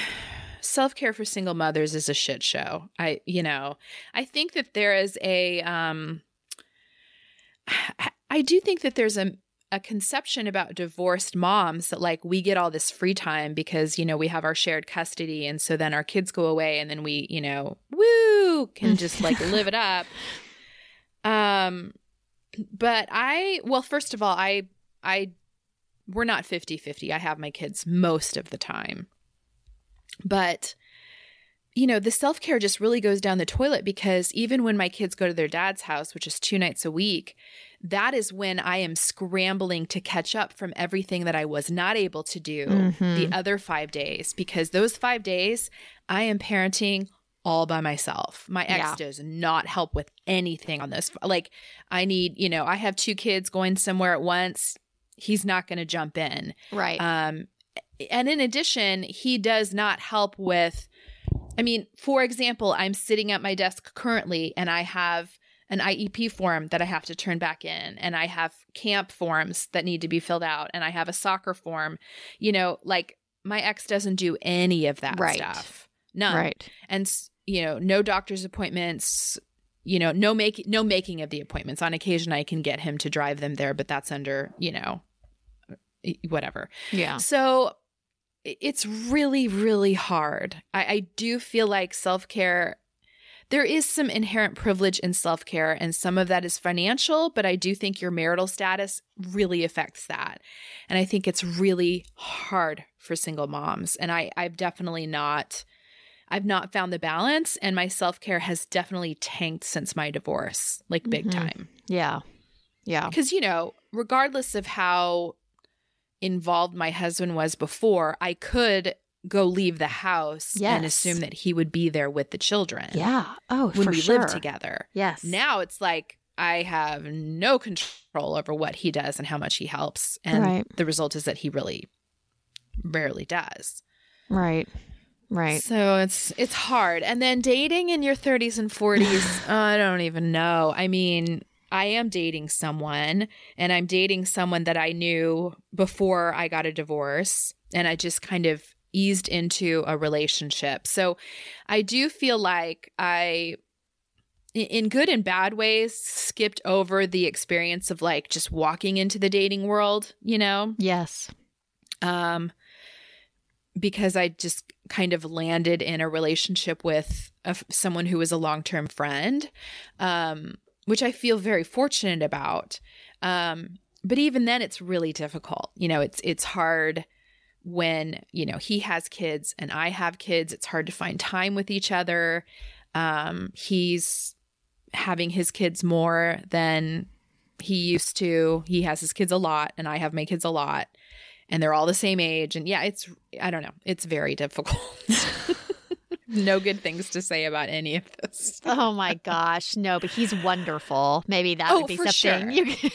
self-care for single mothers is a shit show. I, you know, I think that there is a um I- I do think that there's a a conception about divorced moms that like we get all this free time because you know we have our shared custody and so then our kids go away and then we you know woo can just like live it up um but i well first of all i i we're not 50-50 i have my kids most of the time but you know the self-care just really goes down the toilet because even when my kids go to their dad's house which is two nights a week that is when i am scrambling to catch up from everything that i was not able to do Mhm. the other five days because those five days i am parenting all by myself my ex Yeah. does not help with anything on this like i need you know i have two kids going somewhere at once he's not going to jump in Right. um, and in addition, he does not help with, I mean, for example, I'm sitting at my desk currently and I have an IEP form that I have to turn back in, and I have camp forms that need to be filled out, and I have a soccer form. You know, like my ex doesn't do any of that Right. stuff. None right. and you know no doctor's appointments you know no make no making of the appointments. On occasion i can get him to drive them there but that's under you know whatever. Yeah. so it's really really hard. I, I do feel like self-care there is some inherent privilege in self-care and some of that is financial but i do think your marital status really affects that. And i think it's really hard for single moms and i i've definitely not I've not found the balance, and my self care has definitely tanked since my divorce, like big Mhm. time. Yeah. Yeah. Because, you know, regardless of how involved my husband was before, I could go leave the house and assume that he would be there with the children Yeah. Oh, when for we sure. lived together. Yes. Now it's like I have no control over what he does and how much he helps. And Right. the result is that he really rarely does. Right. Right. So it's it's hard. And then dating in your 30s and 40s, I don't even know. I mean, I am dating someone and I'm dating someone that I knew before I got a divorce and I just kind of eased into a relationship. So I do feel like I i- in good and bad ways skipped over the experience of like just walking into the dating world, you know? Yes. um, because I just kind of landed in a relationship with a, someone who was a long term friend, um, which I feel very fortunate about. Um, but even then, it's really difficult. You know, it's it's hard when you know he has kids and I have kids. It's hard to find time with each other. Um, he's having his kids more than he used to. He has his kids a lot, and I have my kids a lot and they're all the same age and yeah it's i don't know it's very difficult no good things to say about any of this Oh my gosh. No, but he's wonderful. Maybe that Oh, would be for something sure. you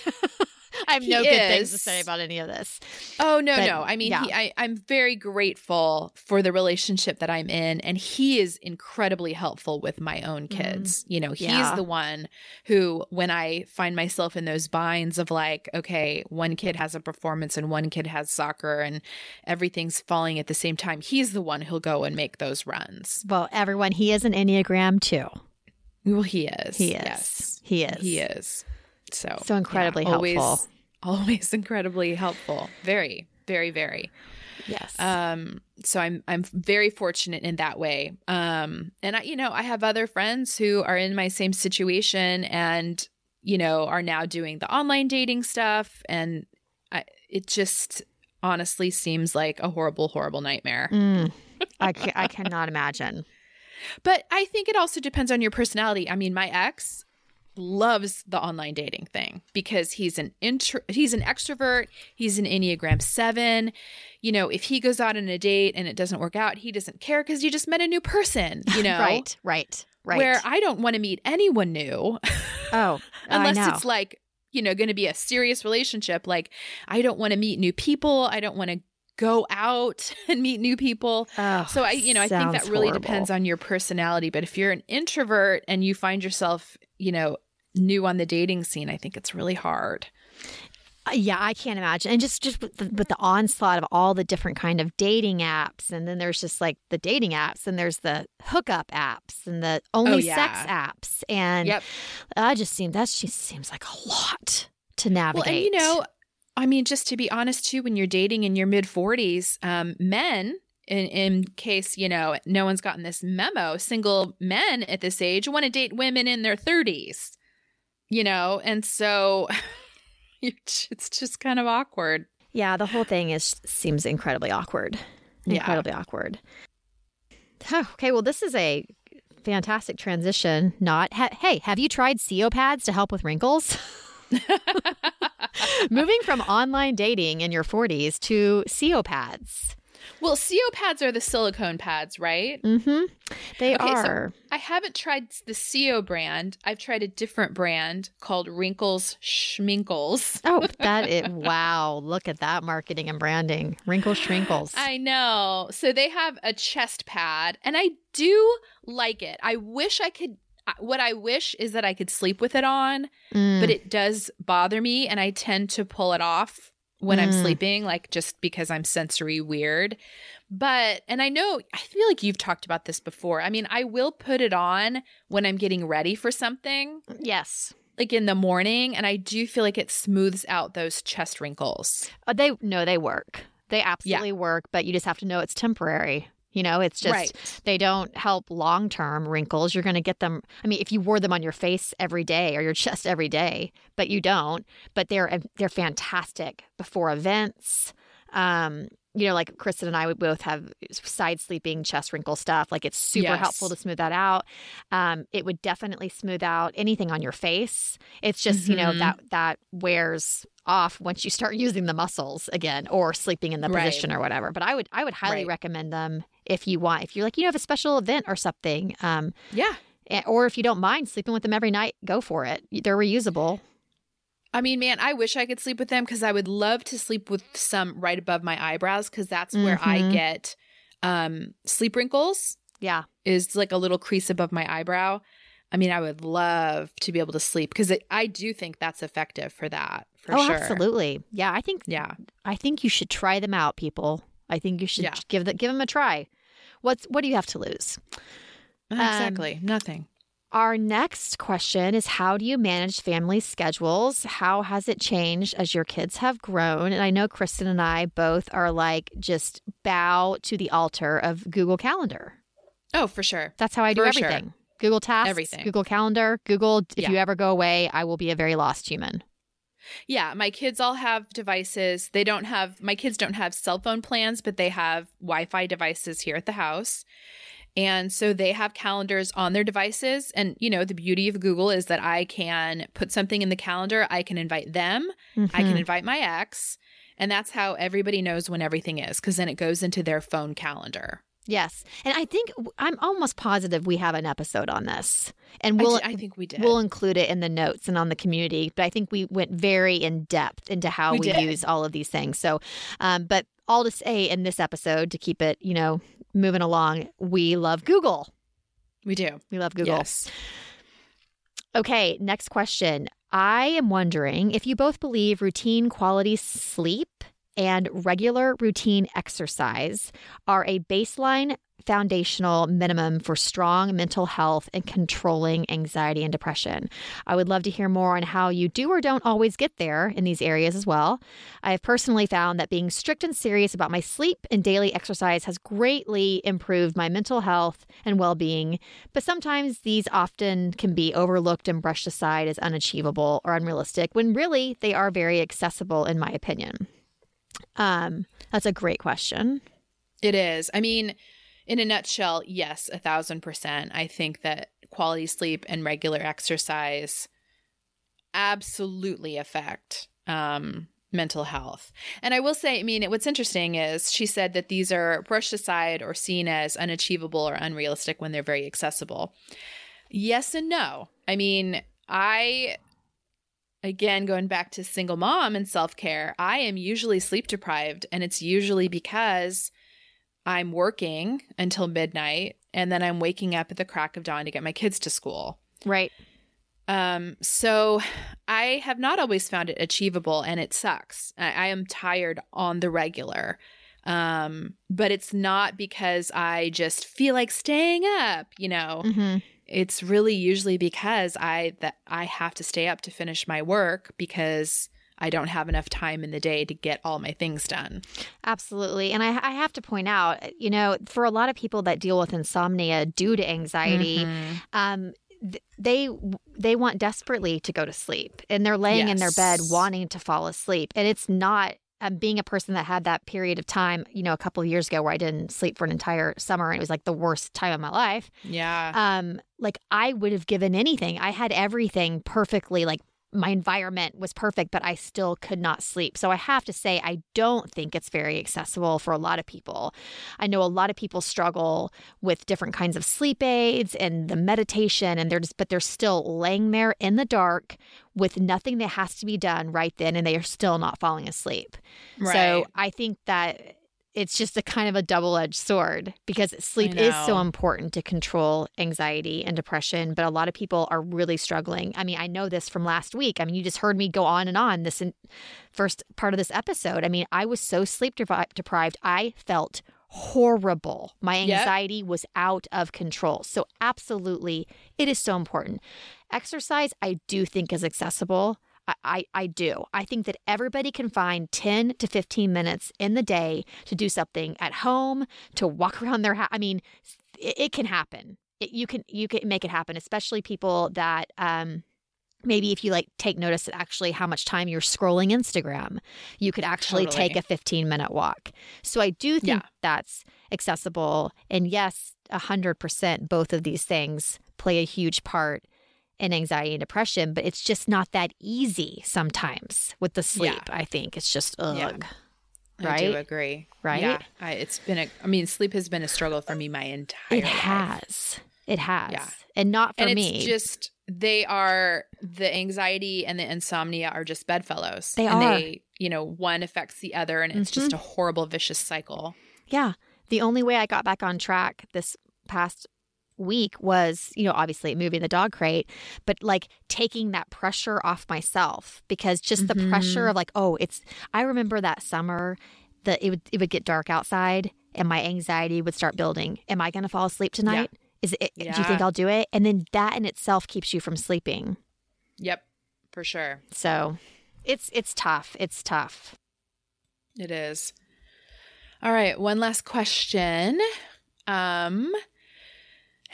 I have no good things to say about any of this. Oh no, But, no. I mean, yeah. he, I, I'm very grateful for the relationship that I'm in, and he is incredibly helpful with my own mm, kids. You know, he's. Yeah. the one who, when I find myself in those binds of like, okay, one kid has a performance and one kid has soccer, and everything's falling at the same time, he's the one who'll go and make those runs. Well, everyone, he is an Enneagram two. Well, he is. He is. Yes, He is. he is. So, So incredibly yeah, always, helpful. Always incredibly helpful. Very, very, very. Yes. Um, so I'm I'm very fortunate in that way. Um, and I, you know, I have other friends who are in my same situation and you know are now doing the online dating stuff, and I, it just honestly seems like a horrible, horrible nightmare. Mm. I, ca- I cannot imagine. But I think it also depends on your personality. I mean, my ex loves the online dating thing because he's an intro he's an extrovert, he's an Enneagram 7. You know, if he goes out on a date and it doesn't work out, he doesn't care cuz you just met a new person, you know. Right, right, right. Where I don't want to meet anyone new oh, unless it's like, you know, going to be a serious relationship. Like I don't want to meet new people, I don't want to go out and meet new people. Oh, So I, you know, I think that really horrible. depends on your personality. But if you're an introvert and you find yourself, you know, new on the dating scene, I think it's really hard. Uh, Yeah, I can't imagine. And just just with the, with the onslaught of all the different kind of dating apps, and then there's just like the dating apps, and there's the hookup apps, and the only Oh, yeah. sex apps, and Yep. I just seem that just seems like a lot to Well, navigate. and you know, I mean, just to be honest too, when you're dating in your mid 40s, um, men. In, in case you know no one's gotten this memo, single men at this age want to date women in their 30s, you know, and so it's just kind of awkward. yeah, the whole thing is seems incredibly awkward, Yeah. incredibly awkward. Okay, well, this is a fantastic transition. Not ha- hey, have you tried SiO pads to help with wrinkles? Moving from online dating in your 40s to SiO pads. Well, SiO pads are the silicone pads, right? Mm-hmm. They Okay, so- are. I haven't tried the SiO brand. I've tried a different brand called Wrinkles Schminkles. oh, that it. Wow, look at that marketing and branding. Wrinkles, shrinkles. I know. So they have a chest pad, and I do like it. I wish I could. What I wish is that I could sleep with it on, Mm. but it does bother me, and I tend to pull it off when I'm Mm. sleeping, like just because I'm sensory weird. But, and I know, I feel like you've talked about this before. I mean, I will put it on when I'm getting ready for something, yes. like in the morning, and I do feel like it smooths out those chest wrinkles. Uh, they no, they work. They absolutely work, but you just have to know it's temporary. You know, it's just Right. they don't help long term wrinkles. You're going to get them. I mean, if you wore them on your face every day or your chest every day, but you don't. But they're they're fantastic before events. Um, you know, like Kristen and I, we both have side sleeping chest wrinkle stuff. Like it's super Yes. helpful to smooth that out. Um, it would definitely smooth out anything on your face. It's just you know Mhm. that that wears off once you start using the muscles again or sleeping in the Right. position or whatever. But I would I would highly Right. recommend them if you want. If you're like you know, have a special event or something, um, Yeah. eh, or if you don't mind sleeping with them every night, go for it. They're reusable. I mean, man, I wish I could sleep with them because I would love to sleep with some right above my eyebrows because that's where I Mhm. get um, sleep wrinkles. Yeah. Is like a little crease above my eyebrow. I mean, I would love to be able to sleep because I do think that's effective for that for oh, sure. absolutely. Yeah, I think Yeah. I think you should try them out, people. I think you should Yeah. give the, give them a try. What's what do you have to lose? Um, Exactly. Nothing. Our next question is How do you manage family schedules? How has it changed as your kids have grown? And I know Kristen and I both are like just bow to the altar of Google Calendar. Oh, for sure. That's how I do For sure. everything. Google Tasks, Everything. Google Calendar, Google. If Yeah. you ever go away, I will be a very lost human. Yeah, my kids all have devices. They don't have my kids don't have cell phone plans, but they have Wi-Fi devices here at the house. And so they have calendars on their devices and you know, the beauty of Google is that I can put something in the calendar, I can invite them, I Mhm. can invite my ex, and that's how everybody knows when everything is cuz then it goes into their phone calendar. Yes. And I think I'm almost positive we have an episode on this. And we'll I, I think we did. We'll include it in the notes and on the community, but I think we went very in depth into how we, we use all of these things. So, um, but all to say in this episode to keep it, you know, moving along, we love Google. We do. We love Google. Yes. Okay, next question. I am wondering if you both believe routine quality sleep and regular routine exercise are a baseline foundational minimum for strong mental health and controlling anxiety and depression. I would love to hear more on how you do or don't always get there in these areas as well. I have personally found that being strict and serious about my sleep and daily exercise has greatly improved my mental health and well being, but sometimes these often can be overlooked and brushed aside as unachievable or unrealistic when really they are very accessible, in my opinion. Um, that's a great question. It is. I mean, in a nutshell, yes, a thousand percent. I think that quality sleep and regular exercise absolutely affect um, mental health. And I will say, I mean, what's interesting is she said that these are brushed aside or seen as unachievable or unrealistic when they're very accessible. Yes and no. I mean, I again, going back to single mom and self care, I am usually sleep deprived, and it's usually because I'm working until midnight and then I'm waking up at the crack of dawn to get my kids to school. Right. Um, so I have not always found it achievable and it sucks. I, I am tired on the regular. Um, but it's not because I just feel like staying up, you know. Mm-hmm it's really usually because I that I have to stay up to finish my work because I don't have enough time in the day to get all my things done. Absolutely. And I, I, have to point out, you know, for a lot of people that deal with insomnia due to anxiety, mm-hmm. um, they they want desperately to go to sleep and they're laying yes. in their bed wanting to fall asleep and it's not um, being a person that had that period of time, you know, a couple of years ago where I didn't sleep for an entire summer and it was like the worst time of my life. Yeah. Um, like I would have given anything. I had everything perfectly like my environment was perfect, but I still could not sleep. So I have to say, I don't think it's very accessible for a lot of people. I know a lot of people struggle with different kinds of sleep aids and the meditation, and they're just, but they're still laying there in the dark with nothing that has to be done right then, and they are still not falling asleep. Right. So I think that it's just a kind of a double edged sword because sleep is so important to control anxiety and depression. But a lot of people are really struggling. I mean, I know this from last week. I mean, you just heard me go on and on this first part of this episode. I mean, I was so sleep deprived, I felt horrible. My anxiety yep. was out of control. So, absolutely, it is so important. Exercise, I do think, is accessible. I, I do. I think that everybody can find 10 to 15 minutes in the day to do something at home, to walk around their house. I mean, it, it can happen. It, you can you can make it happen, especially people that um, maybe if you like take notice at actually how much time you're scrolling Instagram, you could actually totally. take a 15 minute walk. So I do think yeah. that's accessible. And yes, 100% both of these things play a huge part and anxiety and depression, but it's just not that easy sometimes with the sleep. Yeah. I think it's just ugh. Yeah. Right? I do agree. Right? Yeah. I, it's been a, I mean, sleep has been a struggle for me my entire It life. has. It has. Yeah. And not for and me. just, they are, the anxiety and the insomnia are just bedfellows. They and are. They, you know, one affects the other and it's mm-hmm. just a horrible, vicious cycle. Yeah. The only way I got back on track this past week was, you know, obviously moving the dog crate, but like taking that pressure off myself because just mm-hmm. the pressure mm-hmm. of like, oh, it's, I remember that summer that it would, it would get dark outside and my anxiety would start building. Am I going to fall asleep tonight? Yeah. Is it, yeah. do you think I'll do it? And then that in itself keeps you from sleeping. Yep, for sure. So it's, it's tough. It's tough. It is. All right. One last question. Um,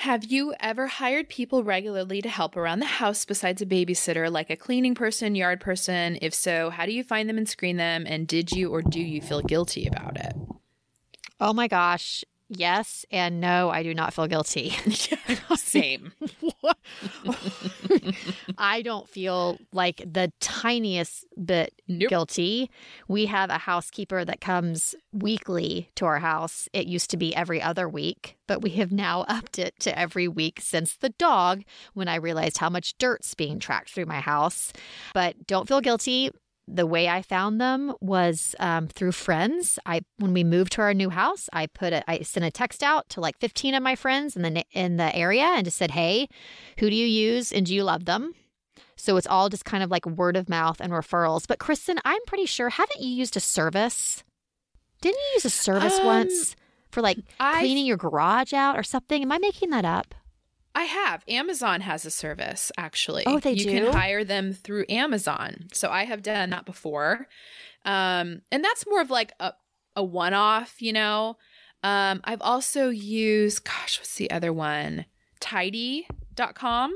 have you ever hired people regularly to help around the house besides a babysitter, like a cleaning person, yard person? If so, how do you find them and screen them? And did you or do you feel guilty about it? Oh my gosh. Yes and no, I do not feel guilty. Same. I don't feel like the tiniest bit Nope. guilty. We have a housekeeper that comes weekly to our house. It used to be every other week, but we have now upped it to every week since the dog when I realized how much dirt's being tracked through my house. But don't feel guilty. The way I found them was um, through friends. I when we moved to our new house, I put a, I sent a text out to like 15 of my friends in the in the area and just said, "Hey, who do you use and do you love them?" So it's all just kind of like word of mouth and referrals. But Kristen, I'm pretty sure haven't you used a service? Didn't you use a service Um, once for like I- cleaning your garage out or something? Am I making that up? I have. Amazon has a service actually. Oh, they you do? can hire them through Amazon. So I have done that before. Um, and that's more of like a, a one off, you know. Um, I've also used, gosh, what's the other one? Tidy.com.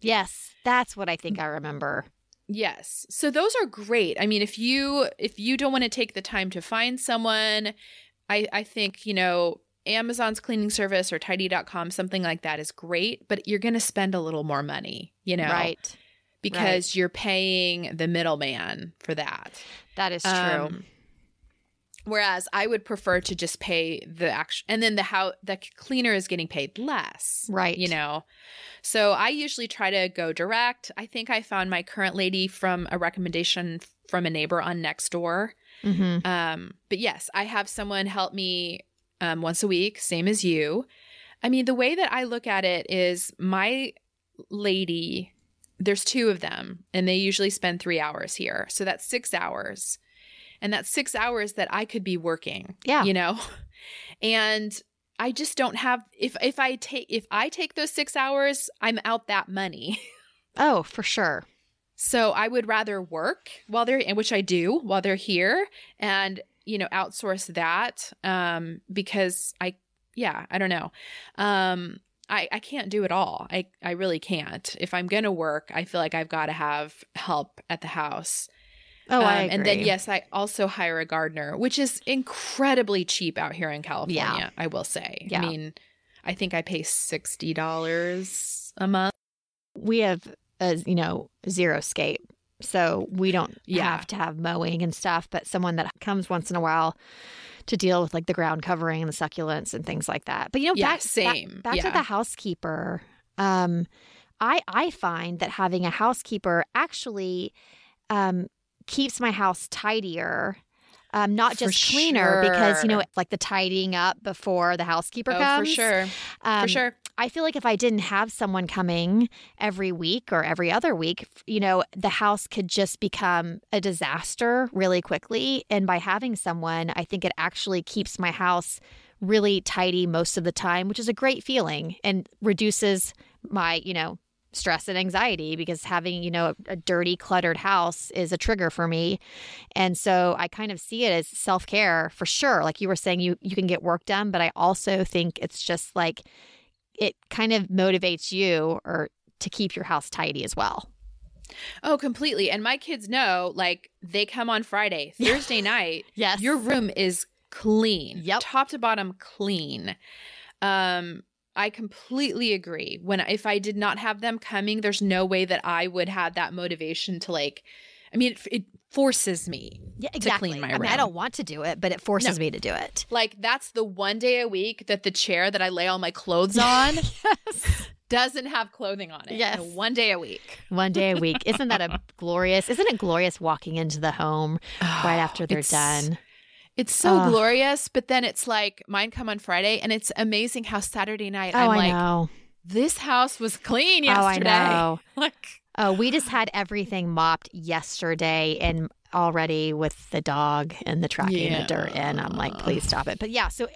Yes, that's what I think I remember. Yes. So those are great. I mean, if you if you don't want to take the time to find someone, I I think, you know, Amazon's cleaning service or tidy.com something like that is great, but you're going to spend a little more money, you know. Right. Because you're paying the middleman for that. That is true. Um, whereas I would prefer to just pay the actual and then the how the cleaner is getting paid less. Right. You know. So I usually try to go direct. I think I found my current lady from a recommendation from a neighbor on Nextdoor. hmm Um, but yes, I have someone help me um, once a week, same as you. I mean, the way that I look at it is my lady, there's two of them, and they usually spend three hours here. So that's six hours. And that's six hours that I could be working. Yeah. You know? And I just don't have if if I take if I take those six hours, I'm out that money. Oh, for sure. So I would rather work while they're, in which I do while they're here, and you know outsource that um, because I, yeah, I don't know, um, I I can't do it all. I I really can't. If I'm gonna work, I feel like I've got to have help at the house. Oh, I Um, agree. and then yes, I also hire a gardener, which is incredibly cheap out here in California. Yeah. I will say. Yeah. I mean, I think I pay sixty dollars a month. we have a you know zero scape so we don't Yeah. have to have mowing and stuff but someone that comes once in a while to deal with like the ground covering and the succulents and things like that but you know Yeah, back, same. back, back to the housekeeper um i i find that having a housekeeper actually um keeps my house tidier um, not For just cleaner because you know like the tidying up before the housekeeper Oh, comes for sure, um, for sure. I feel like if I didn't have someone coming every week or every other week, you know, the house could just become a disaster really quickly. And by having someone, I think it actually keeps my house really tidy most of the time, which is a great feeling and reduces my, you know, stress and anxiety because having, you know, a, a dirty, cluttered house is a trigger for me. And so I kind of see it as self-care for sure. Like you were saying you you can get work done, but I also think it's just like it kind of motivates you or to keep your house tidy as well. Oh, completely. And my kids know, like, they come on Friday, Thursday night. Yes. Your room is clean. Yep. Top to bottom clean. Um, I completely agree. When if I did not have them coming, there's no way that I would have that motivation to like. I mean, it, it forces me. yeah, to exactly. clean my I mean, I don't want to do it, but it forces me to do it. Like that's the one day a week that the chair that I lay all my clothes on doesn't have clothing on it. Yes. And one day a week. One day a week. Isn't that a glorious? Isn't it glorious walking into the home right after they're It's- done? It's so Ugh. glorious, but then it's like mine come on Friday, and it's amazing how Saturday night Oh, I'm I like, know. this house was clean yesterday. Oh, I know. Like, Oh, we just had everything mopped yesterday and already with the dog and the tracking the dirt in. I'm like, please stop it. But yeah, so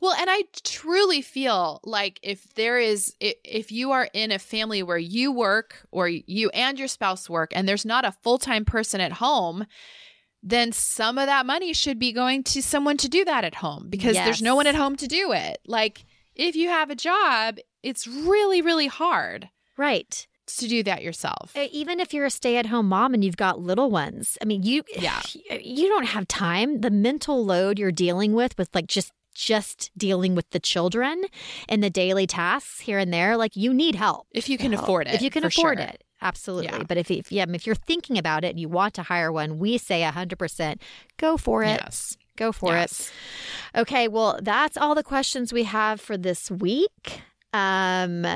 well, and I truly feel like if there is, if you are in a family where you work or you and your spouse work, and there's not a full time person at home, then some of that money should be going to someone to do that at home because Yes. there's no one at home to do it. Like, if you have a job, it's really, really hard right. To do that yourself. Even if you're a stay-at-home mom and you've got little ones, I mean, you Yeah. you don't have time. The mental load you're dealing with with like just just dealing with the children and the daily tasks here and there, like you need help. if you can afford it. If you can afford sure. it. absolutely. Yeah. But if if yeah, if you're thinking about it and you want to hire one, we say 100% go for it. Yes. Go for Yes. it. Okay, well, that's all the questions we have for this week. Um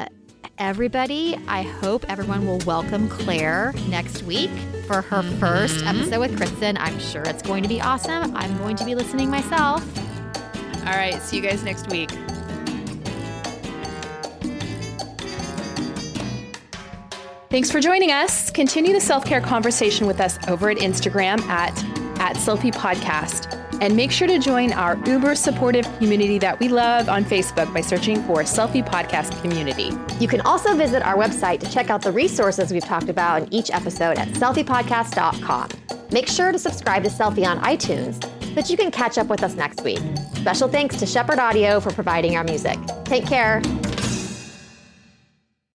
everybody, I hope everyone will welcome Claire next week for her first episode with Kristen. I'm sure it's going to be awesome. I'm going to be listening myself. All right. See you guys next week. Thanks for joining us. Continue the self care conversation with us over at Instagram at, at Selfie Podcast. And make sure to join our uber supportive community that we love on Facebook by searching for Selfie Podcast Community. You can also visit our website to check out the resources we've talked about in each episode at selfiepodcast.com. Make sure to subscribe to Selfie on iTunes so that you can catch up with us next week. Special thanks to Shepherd Audio for providing our music. Take care.